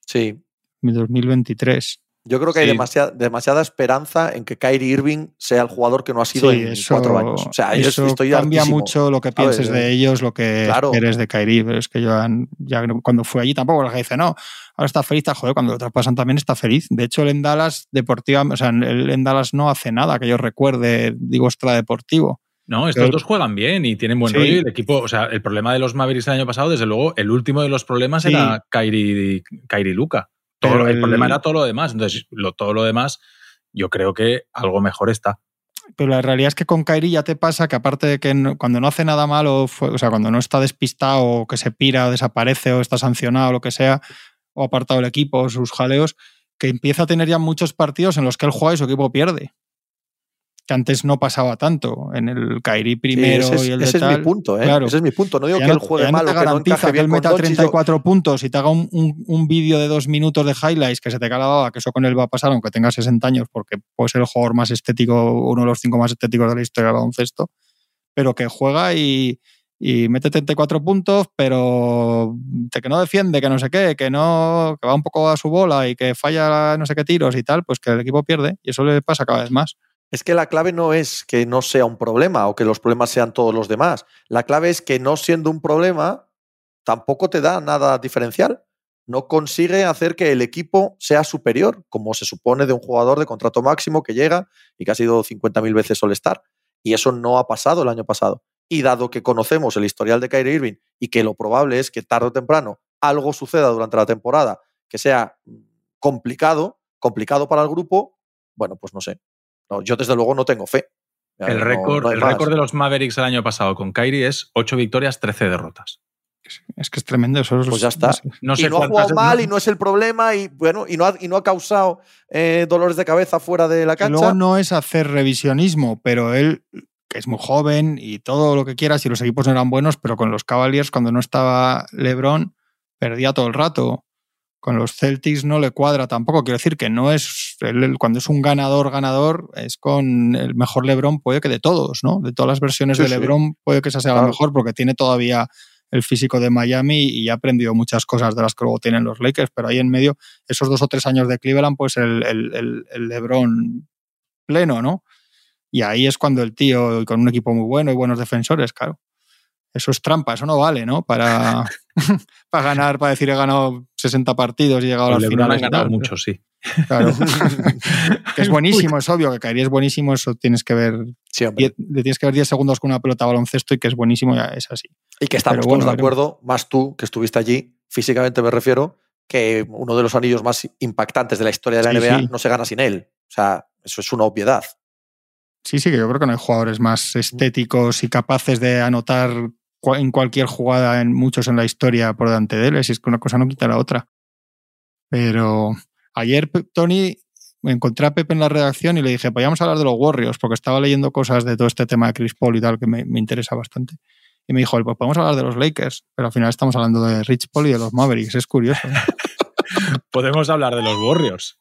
Sí. 2023. Yo creo que hay demasiada, demasiada esperanza en que Kyrie Irving sea el jugador que no ha sido Sí, en eso, cuatro años. O sea, yo eso estoy cambia hartísimo. mucho lo que pienses de ellos, lo que Claro. eres de Kairi. Pero es que yo ya cuando fue allí tampoco, la gente dice, no, ahora está feliz, está joder, cuando lo traspasan también está feliz. De hecho, el en Dallas deportiva, o sea, el en Dallas no hace nada que yo recuerde, digo, extradeportivo. No, estos Pero- dos juegan bien y tienen buen Sí. rollo. Y el equipo, o sea, el problema de los Mavericks el año pasado, desde luego, el último de los problemas Sí. era Kyrie, Kyrie Luca. Todo, Pero el, el- problema era todo lo demás. Entonces, lo, todo lo demás, yo creo que algo mejor está. Pero la realidad es que con Kairi ya te pasa que aparte de que no- cuando no hace nada malo, fue- o sea, cuando no está despistado o que se pira o desaparece o está sancionado o lo que sea, o apartado del equipo, o sus jaleos, que empieza a tener ya muchos partidos en los que él juega y su equipo pierde. Que antes no pasaba tanto. En el Kairi primero ese es, y el de ese es mi punto, ¿eh? claro. Ese es mi punto. No digo ya que él juegue mal te que no que él meta Doncic, 34 puntos y te haga un, un- un vídeo de dos minutos de highlights que se te cae la baba, que eso con él va a pasar aunque tenga 60 años, porque puede ser el jugador más estético, uno de los cinco más estéticos de la historia del baloncesto, pero que juega y, y mete 34 puntos, pero de que no defiende, que no sé qué, que no que va un poco a su bola y que falla no sé qué tiros y tal, pues que el equipo pierde y eso le pasa cada vez más. Es que la clave no es que no sea un problema o que los problemas sean todos los demás. La clave es que no siendo un problema, tampoco te da nada diferencial. No consigue hacer que el equipo sea superior, como se supone de un jugador de contrato máximo que llega y que ha sido 50.000 veces All-Star. Y eso no ha pasado el año pasado. Y dado que conocemos el historial de Kyrie Irving y que lo probable es que tarde o temprano algo suceda durante la temporada que sea complicado, complicado para el grupo, bueno, pues no sé. No, yo desde luego no tengo fe. El récord no el récord de los Mavericks el año pasado con Kyrie es 8 victorias, 13 derrotas. Es que es tremendo. Eso es- Pues ya está. No sé y no ha jugado mal no- y no es el problema y bueno y no ha, y no ha causado eh, dolores de cabeza fuera de la cancha. luego no es hacer revisionismo, pero él, que es muy joven y todo lo que quieras, y los equipos no eran buenos, pero con los Cavaliers, cuando no estaba LeBron, perdía todo el rato. Con los Celtics no le cuadra tampoco. Quiero decir que no es. cuando es un ganador, ganador, es con el mejor LeBron, puede que de todos, ¿no? De todas las versiones Sí, de sí. LeBron, puede que esa sea la mejor, porque tiene todavía el físico de Miami y ha aprendido muchas cosas de las que luego tienen los Lakers, pero ahí en medio, esos dos o tres años de Cleveland, pues el, el, el- el LeBron pleno, ¿no? Y ahí es cuando el tío, con un equipo muy bueno y buenos defensores, claro. Eso es trampa, eso no vale, ¿no? Para, para ganar, para decir he ganado 60 partidos y he llegado a Con las finales. han ganado mucho, sí. Claro. que es buenísimo, es obvio que Kyrie es buenísimo, eso tienes que ver, Sí, hombre. die- le tienes que ver 10 segundos con una pelota baloncesto y que es buenísimo, ya es así. Y que estamos bueno, todos de acuerdo, más tú que estuviste allí, físicamente me refiero, que uno de los anillos más impactantes de la historia de la Sí, NBA sí. no se gana sin él. O sea, eso es una obviedad. Sí, sí, que yo creo que no hay jugadores más estéticos y capaces de anotar en cualquier jugada, en muchos en la historia por delante de él. Si es que una cosa no quita la otra. Pero ayer, Tony, me encontré a Pepe en la redacción y le dije, podríamos hablar de los Warriors, porque estaba leyendo cosas de todo este tema de Chris Paul y tal, que me, me interesa bastante. Y me dijo, pues podemos hablar de los Lakers, pero al final estamos hablando de Rich Paul y de los Mavericks. Es curioso. ¿no? Podemos hablar de los Warriors.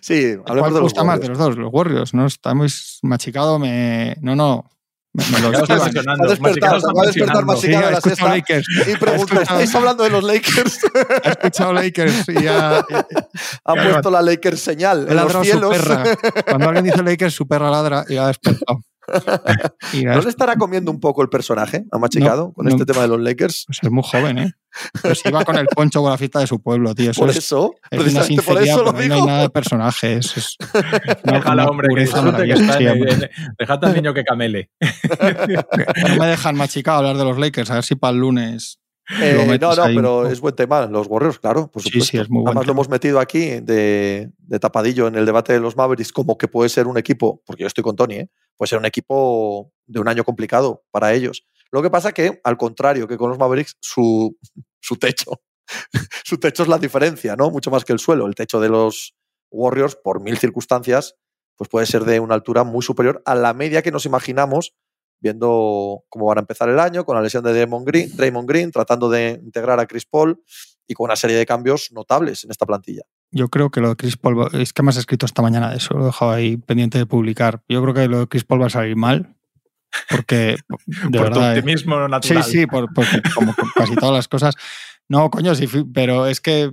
Sí, ¿Cuál hablemos te de los gusta más de los dos? Los Warriors, ¿no? Está muy machicado, me... No, no. Me, me lo estás. Ha despertado, se va a despertar mencionando. Sí, la escuchado siesta Lakers. y pregunta, ¿estáis hablando de los Lakers? Ha escuchado Lakers y ha, ha puesto la Lakers señal en los cielos. perra. Cuando alguien dice Lakers, su perra ladra y ha despertado. Y ha ¿No le estará comiendo un poco el personaje a Machicado No, con no. este tema de los Lakers? Pues es muy joven, ¿eh? Pero si iba con el poncho con la fiesta de su pueblo, tío. Eso Por es, eso, es una por eso lo ahí no hay digo. nada de personajes. Es una, Déjala, una hombre, que en- en- Dejad al niño que camele. No me dejan machicado hablar de los Lakers, a ver si para el lunes. Eh, lo metes no, no, ahí pero es buen tema. Los Warriors, claro, por Sí, supuesto. sí, es muy buen Además, lo hemos metido aquí de, de tapadillo en el debate de los Mavericks, como que puede ser un equipo, porque yo estoy con Tony, ¿eh? puede ser un equipo de un año complicado para ellos. Lo que pasa que, al contrario que con los Mavericks, su, su techo, su techo es la diferencia, ¿no? Mucho más que el suelo. El techo de los Warriors, por mil circunstancias, pues puede ser de una altura muy superior a la media que nos imaginamos viendo cómo van a empezar el año, con la lesión de Draymond Green, Draymond Green tratando de integrar a Chris Paul y con una serie de cambios notables en esta plantilla. Yo creo que lo de Chris Paul, es que me has escrito esta mañana de eso, lo he dejado ahí pendiente de publicar. Yo creo que lo de Chris Paul va a salir mal, porque de por tu verdad. eh, optimismo Sí, natural. sí, por, por- como con casi todas las cosas. No, coño, sí, pero es que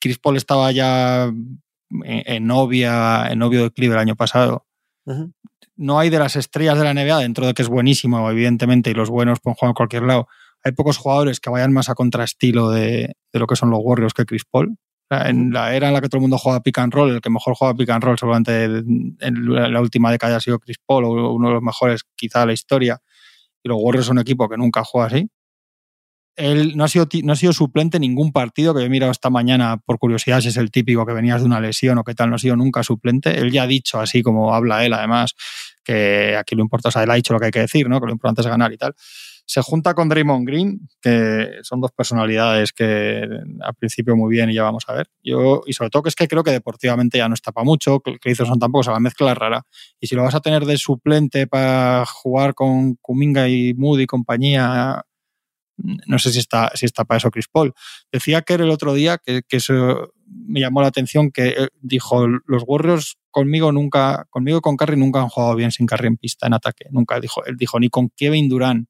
Chris Paul estaba ya en, en novia, en novio de Cleveland el año pasado. No hay de las estrellas de la NBA, dentro de que es buenísimo, evidentemente, y los buenos pueden jugar en cualquier lado. Hay pocos jugadores que vayan más a contraestilo de, de lo que son los Warriors que Chris Paul. En la era en la que todo el mundo juega pick and roll, el que mejor juega pick and roll seguramente en la última década ha sido Chris Paul, o uno de los mejores quizá de la historia. Y los Warriors son un equipo que nunca juega así. Él no ha, sido, no ha sido suplente en ningún partido que yo he mirado esta mañana por curiosidad si es el típico que venías de una lesión o qué tal, no ha sido nunca suplente. Él ya ha dicho, así como habla él además, que aquí lo importante, o sea, él ha dicho lo que hay que decir, ¿no? Que lo importante es ganar y tal. Se junta con Draymond Green, que son dos personalidades que al principio muy bien y ya vamos a ver. Yo, y sobre todo que es que creo que deportivamente ya no está para mucho, que son tampoco, o sea, la mezcla rara. Y si lo vas a tener de suplente para jugar con Kuminga y Moody y compañía, no sé si está, si está para eso Chris Paul. Decía que el otro día, que, que eso me llamó la atención, que eh, dijo, los Warriors conmigo nunca, conmigo y con Curry nunca han jugado bien sin Curry en pista, en ataque. Nunca dijo, él dijo, ni con Kevin Durant.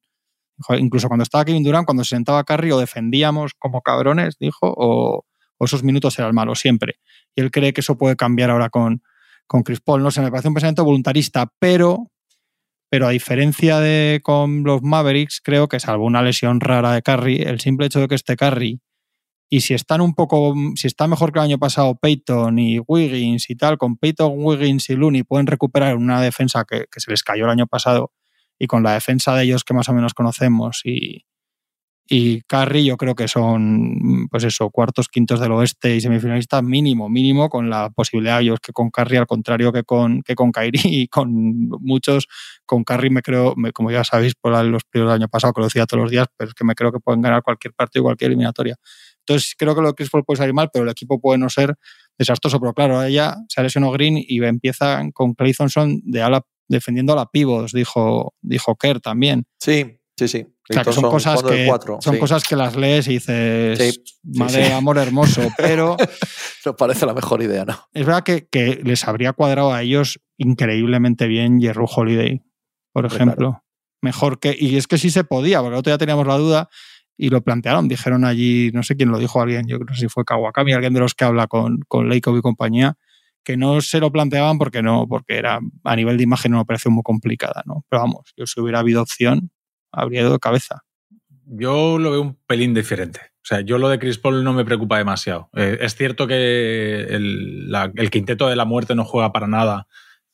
Incluso cuando estaba Kevin Durant, cuando se sentaba Curry, o defendíamos como cabrones, dijo, o, esos minutos eran malos, siempre. Y él cree que eso puede cambiar ahora con, con Chris Paul. No sé, me parece un pensamiento voluntarista, pero pero a diferencia de con los Mavericks, creo que salvo una lesión rara de Curry, el simple hecho de que esté Curry y si están un poco, si está mejor que el año pasado Peyton y Wiggins y tal, con Peyton, Wiggins y Looney pueden recuperar una defensa que, que se les cayó el año pasado y con la defensa de ellos que más o menos conocemos y, y Carry yo creo que son, pues eso, cuartos, quintos del oeste y semifinalistas mínimo, mínimo, con la posibilidad de ellos que con Carry, al contrario que con, que con Kairi y con muchos, con Carry me creo, como ya sabéis por los primeros del año pasado, que lo decía todos los días, pero es que me creo que pueden ganar cualquier partido, cualquier eliminatoria. Entonces creo que lo de Chris Paul puede salir mal, pero el equipo puede no ser desastroso. Pero claro, ella se ha lesionado Green y empieza con Clay Thompson de ala, defendiendo a la pivos, dijo, dijo Kerr también. Sí, sí, sí son, cosas que, son cosas que las lees y dices, madre amor hermoso, pero... no parece la mejor idea, ¿no? Es verdad que, que les habría cuadrado a ellos increíblemente bien Jerry Holiday, por ejemplo. Mejor que... Y es que sí se podía, porque otro ya teníamos la duda y lo plantearon. Dijeron allí, no sé quién lo dijo, alguien, yo creo que si fue Kawakami, alguien de los que habla con, con y compañía, que no se lo planteaban porque no, porque era a nivel de imagen una operación muy complicada, ¿no? Pero vamos, yo si hubiera habido opción, habría ido de cabeza. Yo lo veo un pelín diferente. O sea, yo lo de Chris Paul no me preocupa demasiado. Eh, es cierto que el, el, quinteto de la muerte no juega para nada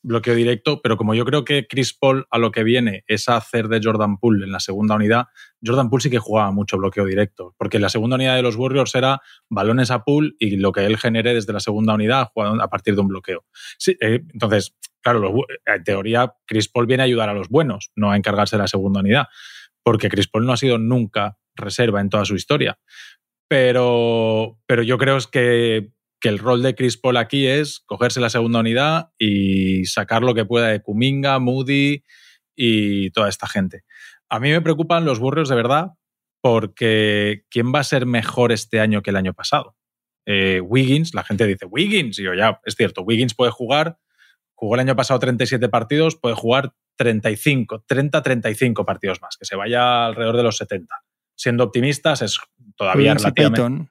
bloqueo directo, pero como yo creo que Chris Paul a lo que viene es hacer de Jordan Poole en la segunda unidad, Jordan Poole sí que jugaba mucho bloqueo directo, porque la segunda unidad de los Warriors era balones a Poole y lo que él genere desde la segunda unidad a partir de un bloqueo. Sí, eh, entonces, claro, en teoría Chris Paul viene a ayudar a los buenos, no a encargarse de la segunda unidad, porque Chris Paul no ha sido nunca reserva en toda su historia. Pero, pero yo creo que, que el rol de Chris Paul aquí es cogerse la segunda unidad y sacar lo que pueda de Kuminga, Moody y toda esta gente. A mí me preocupan los burros de verdad porque ¿quién va a ser mejor este año que el año pasado? Eh, Wiggins, la gente dice Wiggins, y yo ya, es cierto, Wiggins puede jugar Jugó el año pasado 37 partidos, puede jugar 35, 30-35 partidos más, que se vaya alrededor de los 70. Siendo optimistas, es todavía relativamente...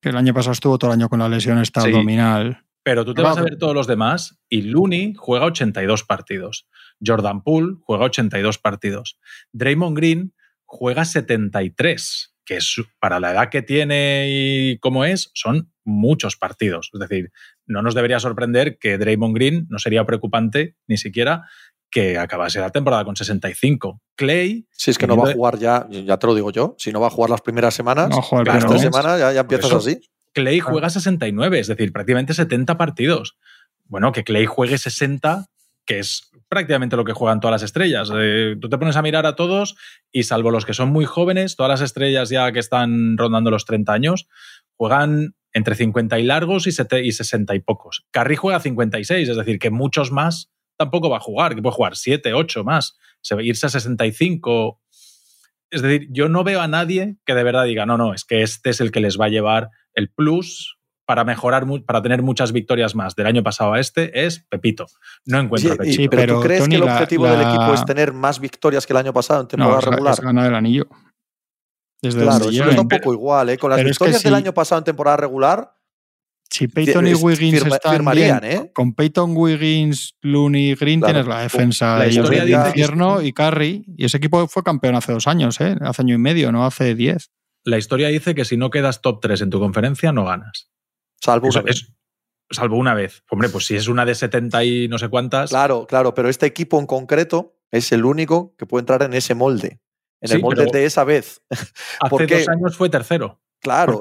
que el año pasado estuvo todo el año con la lesión esta abdominal. Pero tú te vas a ver todos los demás y Looney juega 82 partidos. Jordan Poole juega 82 partidos. Draymond Green juega 73, que es, para la edad que tiene y cómo es, son muchos partidos. Es decir, no nos debería sorprender que Draymond Green no sería preocupante ni siquiera que acabase la temporada con 65. Clay. Si es que no va a jugar ya, ya te lo digo yo, si no va a jugar las primeras semanas, no las tres semanas ya, ya empiezas así. Clay juega 69, es decir, prácticamente 70 partidos. Bueno, que Clay juegue 60, que es prácticamente lo que juegan todas las estrellas. Eh, tú te pones a mirar a todos y salvo los que son muy jóvenes, todas las estrellas ya que están rondando los 30 años, juegan entre 50 y largos y, 60 y pocos. Carry juega 56, es decir, que muchos más tampoco va a jugar, que puede jugar 7, 8 más, se va a irse a 65. Es decir, yo no veo a nadie que de verdad diga, no, no, es que este es el que les va a llevar el plus para mejorar, para tener muchas victorias más del año pasado a este, es Pepito. No encuentro Pepito. Sí, pero, ¿tú crees que el objetivo del equipo es tener más victorias que el año pasado en temporada regular? Es ganar el anillo claro, eso es un poco igual, ¿eh? Con las victorias del año pasado en temporada regular. Si Peyton y Wiggins están bien, ¿eh? con Peyton, Wiggins, Looney, Green tienes la defensa la de infierno y Curry. Y ese equipo fue campeón hace dos años, ¿eh? hace año y medio, no hace diez. La historia dice que si no quedas top 3 en tu conferencia, no ganas. Salvo una vez. salvo una vez. Hombre, pues si es una de 70 y no sé cuántas. Claro, claro, pero este equipo en concreto es el único que puede entrar en ese molde en el molde de esa vez. Hace dos años fue tercero. Claro,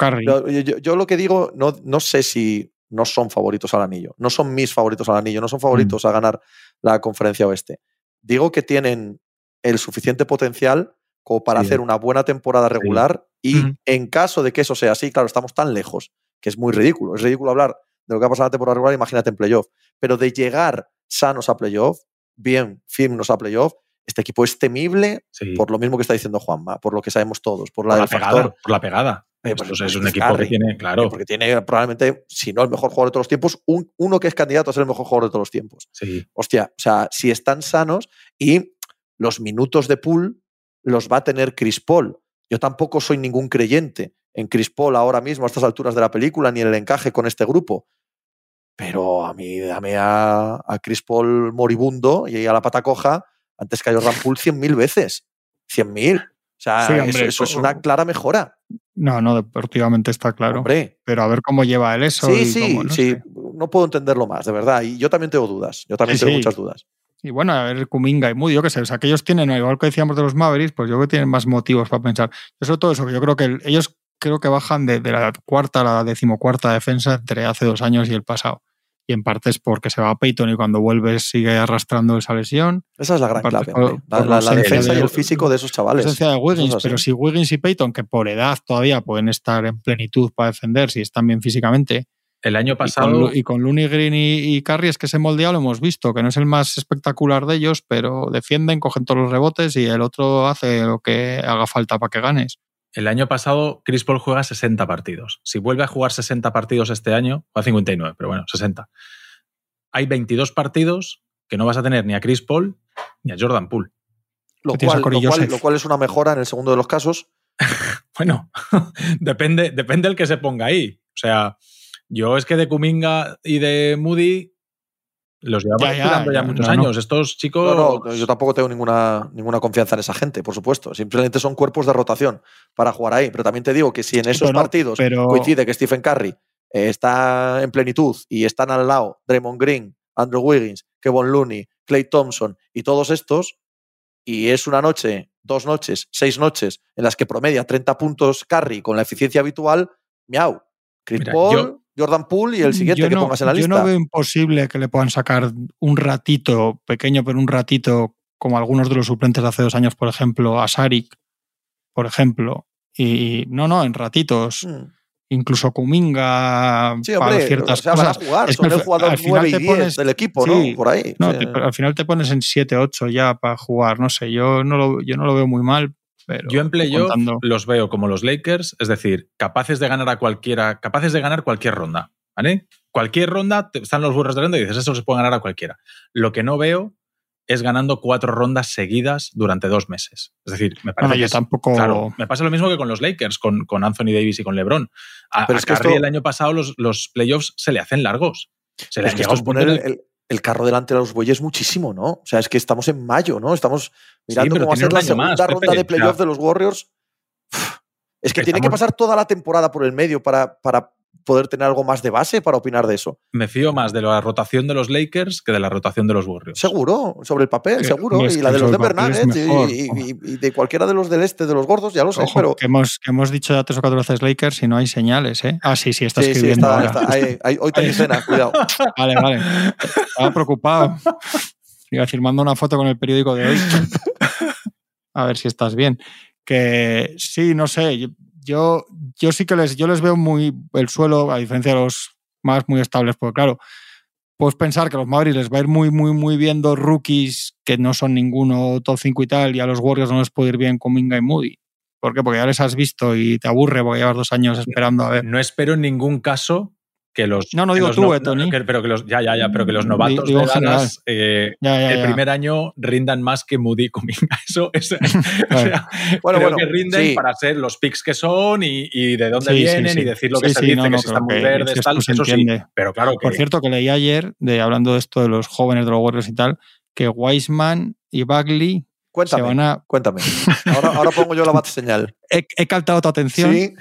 yo, lo que digo, no, no sé si no son favoritos al anillo, no son mis favoritos al anillo, no son favoritos mm. a ganar la conferencia oeste. Digo que tienen el suficiente potencial como para Sí. hacer una buena temporada regular y Ujú. en caso de que eso sea así, claro, estamos tan lejos que es muy ridículo. Es ridículo hablar de lo que ha pasado en la temporada regular, imagínate en playoff. Pero de llegar sanos a playoff, bien firmes a playoff, este equipo es temible Sí. por lo mismo que está diciendo Juanma, por lo que sabemos todos, por la por la del pegada. factor. Por la pegada. Eh, Esto pues, es un equipo que tiene, claro. Porque tiene probablemente, si no el mejor jugador de todos los tiempos, un- uno que es candidato a ser el mejor jugador de todos los tiempos. Sí. Hostia, o sea, si están sanos y los minutos de pool los va a tener Chris Paul. Yo tampoco soy ningún creyente en Chris Paul ahora mismo, a estas alturas de la película, ni en el encaje con este grupo. Pero a mí, dame a, a Chris Paul moribundo y a la pata coja antes que a Jordan Poole 100.000 veces. 100.000. O sea, Sí, eso, hombre, eso es una clara mejora. No, no, deportivamente está claro. Hombre, Pero a ver cómo lleva él eso. sí, y sí, cómo, no sí. sé. No puedo entenderlo más, de verdad. Y yo también tengo dudas. Yo también Sí, tengo sí. muchas dudas. Y bueno, a ver, Kuminga y Moody, yo qué sé, o sea, que ellos tienen, igual que decíamos de los Mavericks, pues yo creo que tienen más motivos para pensar. Sobre todo eso, que yo creo que el- ellos creo que bajan de, de la cuarta a la decimocuarta defensa entre hace dos años y el pasado. Y en parte es porque se va a Peyton y cuando vuelve sigue arrastrando esa lesión. Esa es la gran clave. por-. La, por la- la la defensa de- y el físico de esos La chavales. ausencia de Wiggins, es pero si Wiggins y Peyton, que por edad todavía pueden estar en plenitud para defender, si están bien físicamente, El año y con, pasado. Y con Looney Green y, y Curry es que ese moldeado lo hemos visto, que no es el más espectacular de ellos, pero defienden, cogen todos los rebotes y el otro hace lo que haga falta para que ganes. El año pasado Chris Paul juega 60 partidos. Si vuelve a jugar 60 partidos este año, o a 59, pero bueno, 60. Hay 22 partidos que no vas a tener ni a Chris Paul ni a Jordan Poole. Lo cual, Corey lo, cual, Joseph. lo cual es una mejora en el segundo de los casos. Bueno, depende, depende del que se ponga ahí. O sea, yo es que de Kuminga y de Moody los llevamos Ya, ya, esperando ya, ya, muchos no, no. años. Estos chicos. No, no, yo tampoco tengo ninguna, ninguna confianza en esa gente, por supuesto. Simplemente son cuerpos de rotación para jugar ahí. Pero también te digo que si en esos partidos pero- coincide que Stephen Curry eh, está en plenitud y están al lado Draymond Green, Andrew Wiggins, Kevin Looney, Clay Thompson y todos estos, y es una noche, dos noches, seis noches en las que promedia 30 puntos Curry con la eficiencia habitual, miau. Chris Mira, Paul, yo- Jordan Poole y el siguiente Yo que no- pongas en la yo lista. no veo imposible que le puedan sacar un ratito, pequeño, pero un ratito, como algunos de los suplentes de hace dos años, por ejemplo, a Sarik, por ejemplo. Y no, no, en ratitos. Mm. Incluso Kuminga Sí, para hombre, ciertas o sea, van a cosas. jugar, Es son que el al- jugador al final 9 y te 10 pones- del equipo, sí, ¿no? Por ahí. No, te- al final te pones en 7, 8 ya para jugar, no sé, yo no lo, yo no lo veo muy mal, pero Yo en playoff contando- los veo como los Lakers, es decir, capaces de ganar a cualquiera, capaces de ganar cualquier ronda. ¿Vale? Cualquier ronda están los burros de ronda y dices, eso se puede ganar a cualquiera. Lo que no veo es ganando cuatro rondas seguidas durante dos meses. Es decir, me parece Bueno, que es- tampoco. Claro, me pasa lo mismo que con los Lakers, con, con Anthony Davis y con LeBron. A, Pero a es que esto- el año pasado los, los playoffs se le hacen largos. Se le Es que esto es poner el- el- carro delante de los bueyes muchísimo, ¿no? O sea, es que estamos en mayo, ¿no? Estamos mirando cómo va a ser la segunda más, ronda de playoff de los Warriors. Es que tiene que pasar toda la temporada por el medio para, para poder tener algo más de base para opinar de eso. Me fío más de la rotación de los Lakers que de la rotación de los Warriors. Seguro, sobre el papel, Eh, seguro. y la de los Denver Nuggets y- y, de cualquiera de los del este, de los gordos, ya lo sé, Ojo, pero. que, hemos, que hemos dicho ya tres o cuatro veces Lakers y no hay señales, ¿eh? Ah, sí, sí, está Sí, sí, escribiendo está, ahora. está- ahí- ahí- hoy tenéis cena, cuidado. Vale, vale. Estaba preocupado. Iba firmando una foto con el periódico de hoy. A ver si estás bien. Que sí, no sé. Yo- Yo, sí que les, yo les veo muy el suelo, a diferencia de los más muy estables, porque claro, puedes pensar que a los Mavericks les va a ir muy, muy, muy bien dos rookies que no son ninguno top 5 y tal, y a los Warriors no les puede ir bien con Minga y Moody. ¿Por qué? Porque ya les has visto y te aburre porque llevas dos años esperando a ver. No espero en ningún caso que los. No, no digo tú, eh, Tony. que- pero que los, ya, ya, ya, pero que los novatos Digo de. Dallas eh, Ya, ya, el ya. primer año rindan más que Moody y Kuminga. Eso, eso o sea, Bueno, creo bueno, que rinden sí. para ser los picks que son y, y de dónde Sí, vienen sí. y decir lo que Sí, se sí, dice, no, que no, si están muy verdes, tal, eso sí. Pero claro que. Por cierto, que leí ayer, de, hablando de esto de los jóvenes de los Warriors y tal, que Wiseman y Bagley Cuéntame, se van a. cuéntame. Ahora, ahora pongo yo la bat señal. He, he captado tu atención. Sí,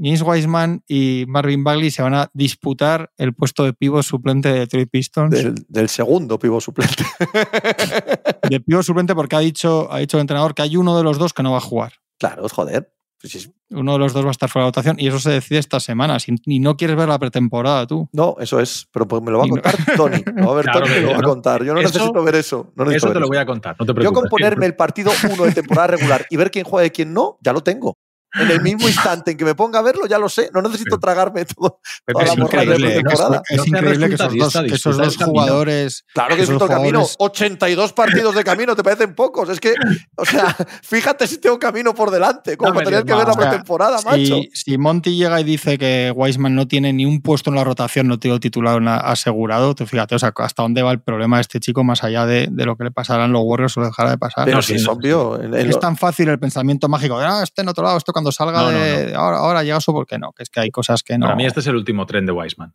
James Wiseman y Marvin Bagley se van a disputar el puesto de pivo suplente de Detroit Pistons. del, del segundo pivo suplente. De pivo suplente porque ha dicho, ha dicho el entrenador que hay uno de los dos que no va a jugar. claro, joder. Pues sí, Uno de los dos va a estar fuera de votación y eso se decide esta semana. Si- Y no quieres ver la pretemporada tú. No, eso es. Pero pues me lo va a no- contar Tony. Lo va a ver Claro Tony me lo va a no. contar. Yo no Eso- necesito ver eso. No necesito Eso te ver lo voy a contar, no te Yo con ponerme el partido 1 de temporada regular y ver quién juega y quién no, ya lo tengo. En el mismo instante en que me ponga a verlo, ya lo sé. No necesito Sí. tragarme todo. Toda la es de increíble, pretemporada. Es increíble que esos dos, que esos jugadores. Claro que Esos disfruto el camino. jugadores- 82 partidos de camino, ¿te parecen pocos? Es que, o sea, fíjate si tengo camino por delante, como No para tener que ver la más. O sea, pretemporada, macho. Si, si Monty llega y dice que Weisman no tiene ni un puesto en la rotación, no tiene titular asegurado, tú fíjate, o sea, hasta dónde va el problema de este chico más allá de, de lo que le pasarán los Warriors o le dejará de pasar. Pero no, si sí, es no, obvio. en- en es lo- tan fácil el pensamiento mágico de, ah, este en otro lado, esto cuando salga No, no, de ahora, ahora llega su, ¿por qué no? Que es que hay cosas que no. Para mí este es el último tren de Wiseman.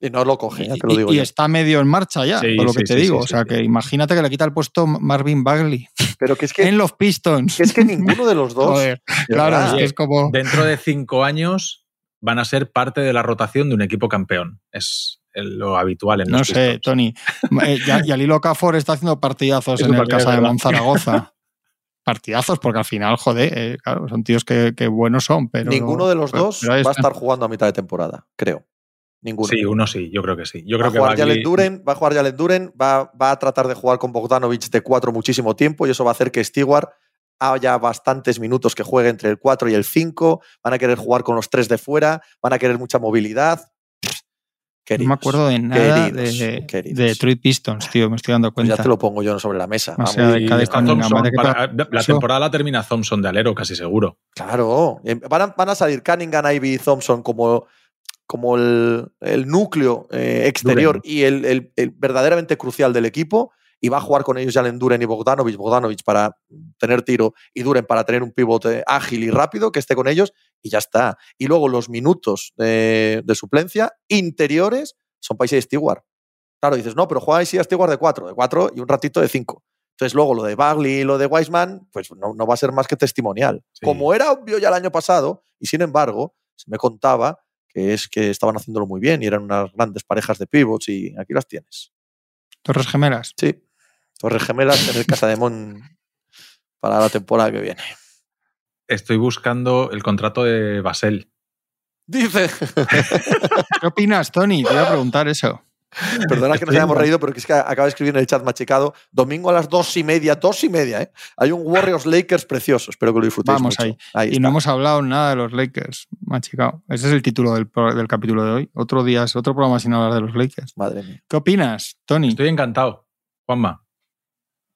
Y no lo coge, ya te lo y, digo y yo. está medio en marcha ya, Sí, por lo sí, que te sí, digo. sí, o sea, sí, que imagínate que le quita el puesto Marvin Bagley Pero que es que, en los Pistons. que es que ninguno de los dos. Joder, claro, es que es como. Dentro de cinco años van a ser parte de la rotación de un equipo campeón. Es lo habitual en los No sé, Pistons. Tony. Eh, ya- Yalilo Cafor está haciendo partidazos Eso en el Casa de verdad. Partidazos, porque al final, joder, eh, claro, son tíos que, que buenos son, pero. Ninguno de los pero- dos pero va a estar jugando a mitad de temporada, creo. Ninguno. Sí, uno sí, yo creo que sí. Yo Va a creo que jugar Duren, va a jugar Jalen Duren, va, va a tratar de jugar con Bogdanovich de 4 muchísimo tiempo y eso va a hacer que Stewart haya bastantes minutos que juegue entre el 4 y el 5, van a querer jugar con los tres de fuera, van a querer mucha movilidad. Queridos, no me acuerdo de nada queridos, de, queridos. de Detroit Pistons, tío, me estoy dando Pues cuenta. ya te lo pongo yo sobre la mesa. O vamos. sea, de y cada está Cunningham, Thompson ¿de qué para- la temporada la termina Thompson de alero, casi seguro. Claro, eh, van a, van a salir Cunningham, Ivy y Thompson como, como el, el núcleo eh, exterior Duren. y el, el- el verdaderamente crucial del equipo. Y va a jugar con ellos Jalen Duren y Bogdanovich. Bogdanovich para tener tiro y Duren para tener un pivote ágil y rápido que esté con ellos y ya está. Y luego los minutos de, de suplencia interiores son para Isaiah Stewart. Claro, dices, no, pero juega Isaiah Stewart de 4, de 4 y un ratito de 5. Entonces, luego lo de Bagley y lo de Wiseman, pues no, no va a ser más que testimonial. Sí. Como era obvio ya el año pasado, y sin embargo, se me contaba que es que estaban haciéndolo muy bien y eran unas grandes parejas de pivots y aquí las tienes. Torres Gemelas. Sí, Torres Gemelas en el Casa de Mon para la temporada que viene. Estoy buscando el contrato de Basel. Dice, ¿Qué opinas, Tony? Te iba a preguntar eso. perdona que nos hayamos reído, pero es que acaba de escribir en el chat machicado, domingo a las dos y media, dos y media, ¿eh? hay un Warriors Lakers precioso, espero que lo disfrutéis Vamos mucho. ahí. Ahí Y está. no hemos hablado nada de los Lakers, machicado. Ese es el título del, del capítulo de hoy. Otro día, es otro programa sin hablar de los Lakers. Madre mía. ¿Qué opinas, Tony? Estoy encantado, Juanma.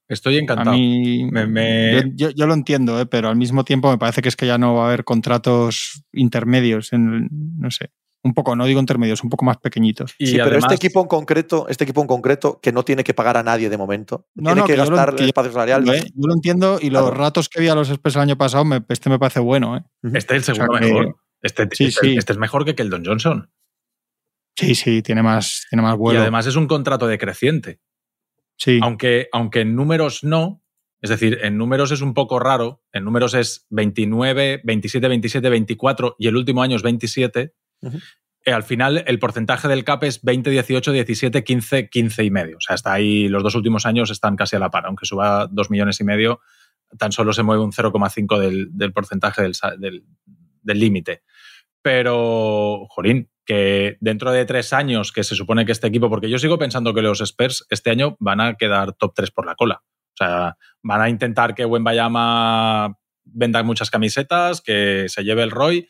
Estoy a encantado. mí, Me- me- Yo, yo- lo entiendo, ¿eh? pero al mismo tiempo me parece que es que ya no va a haber contratos intermedios, en, no sé, un poco, no digo intermedios, un poco más pequeñitos. Y sí, pero este equipo en concreto, este equipo en concreto, que no tiene que pagar a nadie de momento, No, tiene no, que que gastar que yo- espacio salarial. ¿eh? Yo lo entiendo y los Claro. ratos que vi a los Spurs el año pasado, me- este me parece bueno. ¿eh? Este es el segundo O sea que- mejor. Este, Sí, este- sí. este es mejor que Keldon Johnson. Sí, sí, tiene más, tiene más vuelo. Y además es un contrato decreciente. Sí. Aunque, aunque en números no, es decir, en números es un poco raro. En números es 29, 27, 27, 24 y el último año es 27. Ujú. Eh, al final el porcentaje del CAP es 20, 18, 17, 15, 15 y medio. O sea, está ahí, los dos últimos años están casi a la par. Aunque suba 2 millones y medio, tan solo se mueve un 0,5 del, del porcentaje del sa- del del límite. Pero, Jorín, que dentro de tres años, que se supone que este equipo, porque yo sigo pensando que los Spurs este año van a quedar top 3 por la cola. O sea, van a intentar que Bayama venda muchas camisetas, que se lleve el Roy,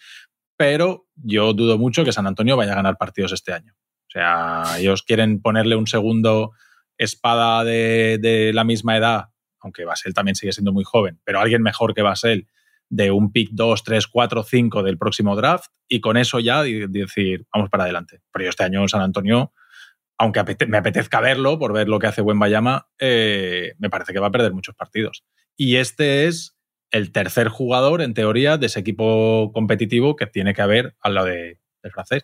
pero yo dudo mucho que San Antonio vaya a ganar partidos este año. O sea, ellos quieren ponerle un segundo espada de la misma edad, aunque Basel también sigue siendo muy joven, pero alguien mejor que Basel, de un pick 2, 3, 4, 5 del próximo draft, y con eso ya decir, vamos para adelante. Pero yo este año San Antonio, aunque me apetezca verlo por ver lo que hace Buen Bayama, eh, me parece que va a perder muchos partidos. Y este es el tercer jugador, en teoría, de ese equipo competitivo que tiene que haber al lado de, del francés.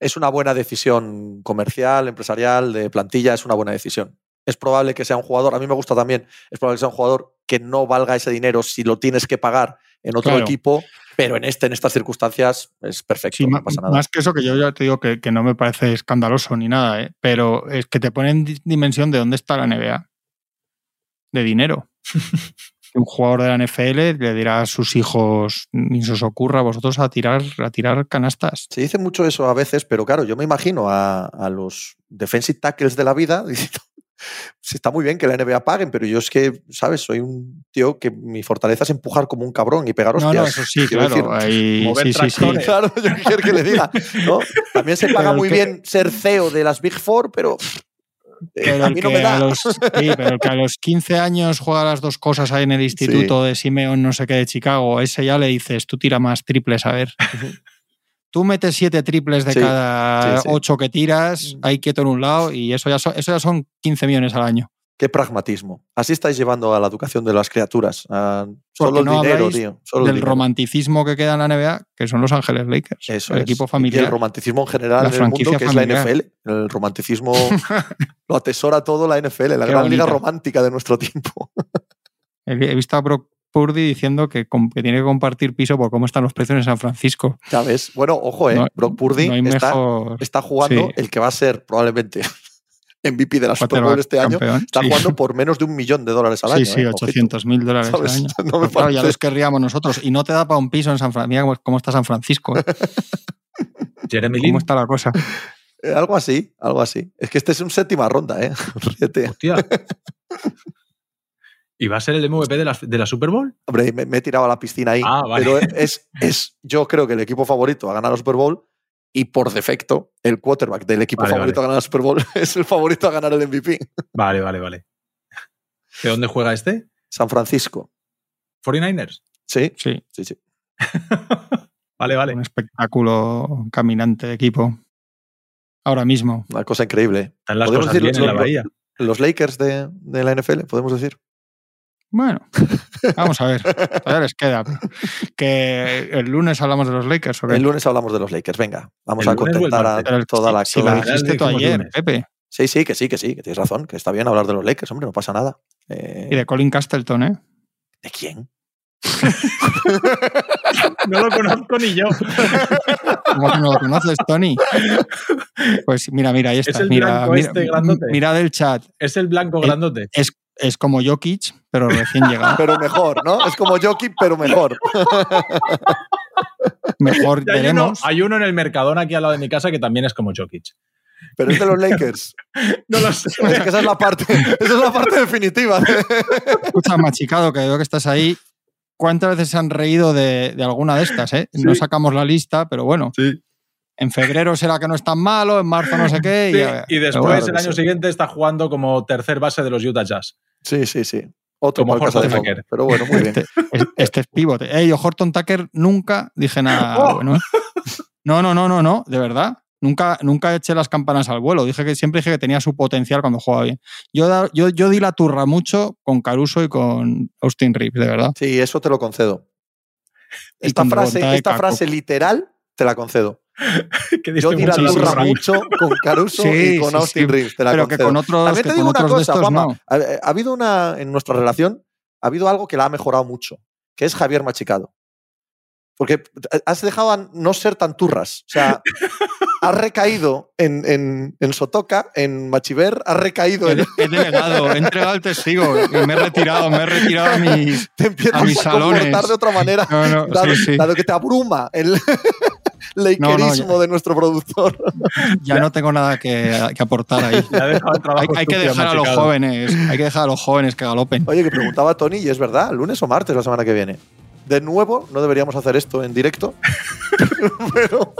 Es una buena decisión comercial, empresarial, de plantilla, es una buena decisión. Es probable que sea un jugador, a mí me gusta también, es probable que sea un jugador que no valga ese dinero si lo tienes que pagar en otro Claro. equipo, pero en este, en estas circunstancias, es perfecto, Sí, no pasa nada. más que eso, que yo ya te digo que, que no me parece escandaloso ni nada, ¿eh? pero es que te ponen di- dimensión de dónde está la NBA. De dinero. Un jugador de la NFL le dirá a sus hijos, ni se os ocurra a vosotros a tirar, a tirar canastas. Se dice mucho eso a veces, pero claro, yo me imagino a, a los defensive tackles de la vida diciendo, sí, está muy bien que la NBA paguen, pero yo es que, ¿sabes? Soy un tío que mi fortaleza es empujar como un cabrón y pegar hostias. No, no, eso sí, Quiero claro. decir, ahí- mover sí, sí, sí. tractores. Claro, yo quiero que le diga. ¿no? También se paga Pero muy que- bien ser CEO de las Big Four, pero eh, Pero a el, no me los, sí, pero el que a los 15 años juega las dos cosas ahí en el instituto de Simeon, no sé qué, de Chicago, ese ya le dices, tú tira más triples, a ver. Tú metes siete triples de Sí, cada sí, sí. ocho que tiras, ahí quieto en un lado, y eso ya, son, eso ya son 15 millones al año. Qué pragmatismo. Así estáis llevando a la educación de las criaturas. a solo el dinero, tío. Solo el Del dinero. romanticismo que queda en la NBA, que son los Ángeles Lakers. Eso el es. equipo Y familiar. el romanticismo en general La en el mundo, que es la. NFL. El romanticismo lo atesora todo la NFL, la Qué gran liga romántica de nuestro tiempo. He he visto a Brock Purdy diciendo que, tiene que compartir piso por cómo están los precios en San Francisco. Ya ves. Bueno, ojo, ¿eh? No- Brock Purdy no está, mejor está jugando Sí. el que va a ser probablemente MVP de la Super Bowl este año. campeón. Está Sí. jugando por menos de un millón de dólares al Sí, año. sí, ¿eh? Ojito. 800 mil dólares al año. No me Claro, ya los querríamos nosotros. Y no te da para un piso en San Francisco. Mira cómo, está San Francisco. ¿eh? Jeremy Lin. ¿Cómo está la cosa? Eh, Algo así, algo así. Es que este es un séptima ronda, ¿eh? Hostia. ¿Y va a ser el MVP de la, de la Super Bowl? Hombre, me, me he tirado a la piscina ahí. Ah, vale. Pero es, es, yo creo que el equipo favorito a ganar la Super Bowl y por defecto el quarterback del equipo Vale, favorito a ganar la Super Bowl es el favorito a ganar el MVP. Vale, vale, vale. ¿De dónde juega este? San Francisco. ¿49ers? Sí, Sí, sí, sí. Vale, vale. un espectáculo caminante de equipo. Ahora mismo. Una cosa increíble. Están las ¿Podemos cosas decir bien en la bahía. Los Lakers de, de la NFL, podemos decir. Bueno, vamos a ver. Todavía les queda. Que el lunes hablamos de los Lakers. ¿o qué? El lunes hablamos de los Lakers. Venga, vamos ¿El a contentar a toda la. si lo dijiste tú ayer, lunes. Pepe. Sí, sí, que sí, que sí, que tienes razón, que está bien hablar de los Lakers, hombre, no pasa nada. Eh, Y de Colin Castleton, ¿eh? ¿De quién? No lo conozco ni yo. ¿Cómo que no lo conoces, Tony? Pues mira, mira, ahí está. el mira, blanco mira, este grandote. mirad el chat. Es el blanco Eh, grandote. Es, es como Jokic, pero recién llegado. Pero mejor, ¿no? Es como Jokic, pero mejor. Mejor hay, uno, hay uno en el Mercadona aquí al lado de mi casa que también es como Jokic. Pero es de los Lakers. No lo sé. Es que esa es la parte, esa es la parte definitiva. Escucha, machicado, que veo que estás ahí. ¿Cuántas veces se han reído de, de alguna de estas? Eh? No sacamos la lista, pero bueno. Sí. En febrero será que no es tan malo, en marzo no sé qué. Sí, y después, claro el año sí. siguiente, está jugando como tercer base de los Utah Jazz. Sí, sí, sí. Otro Como de Horton Fogo. Tucker. Pero bueno, muy bien. Este, es- este es pivote. Ey, yo Horton Tucker nunca dije nada Oh. bueno. ¿eh? No, no, no, no, no, de verdad. Nunca, nunca eché las campanas al vuelo. Dije que siempre dije que tenía su potencial cuando jugaba bien. Yo, yo, yo di la turra mucho con Caruso y con Austin Reeves, de verdad. Sí, eso te lo concedo. Esta frase, de esta frase literal te la concedo. que Yo diste mucho mucho con Caruso Sí, y con sí, Austin sí. Reeves. Te la Pero que con otros, También te digo una de cosa, estos no. Ha, ha habido una, en nuestra relación, ha habido algo que la ha mejorado mucho, que es Javier Machicado. Porque has dejado a no ser tan turras. O sea, has recaído en, en, en Sotoca, en Machiver, has recaído He, en. he delegado, he entregado el testigo. Me he retirado, me he retirado a mis. Te empiezas a mis a comportar salones. de otra manera, No, no, dado, sí, sí. dado que te abruma el lakerismo ya. de nuestro productor. Ya no tengo nada que, que aportar ahí. Hay, hay que dejar a los jóvenes, hay que dejar a los jóvenes que galopen. Oye, que preguntaba Tony, y es verdad, lunes o martes la semana que viene. De nuevo, no deberíamos hacer esto en directo, pero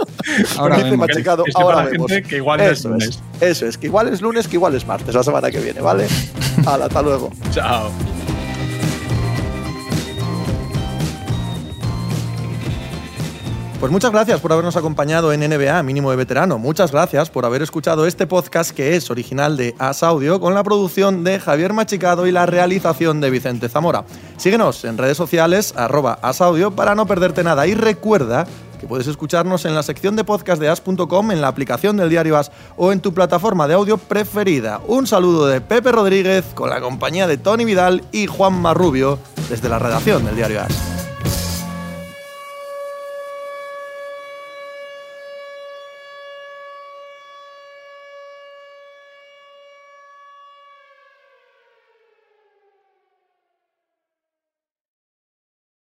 Ahora dice vemos. Machicado, Que sepa ahora vemos. gente que igual no es Eso lunes. es, eso es, que igual es lunes, que igual es martes la semana que viene, ¿vale? Hala, hasta luego. Chao. Pues muchas gracias por habernos acompañado en NBA Mínimo de Veterano. Muchas gracias por haber escuchado este podcast que es original de As Audio con la producción de Javier Machicado y la realización de Vicente Zamora. Síguenos en redes sociales arroba As Audio para no perderte nada y recuerda que puedes escucharnos en la sección de podcast de as.com, en la aplicación del diario As o en tu plataforma de audio preferida. Un saludo de Pepe Rodríguez con la compañía de Tony Vidal y Juan Marrubio desde la redacción del diario As.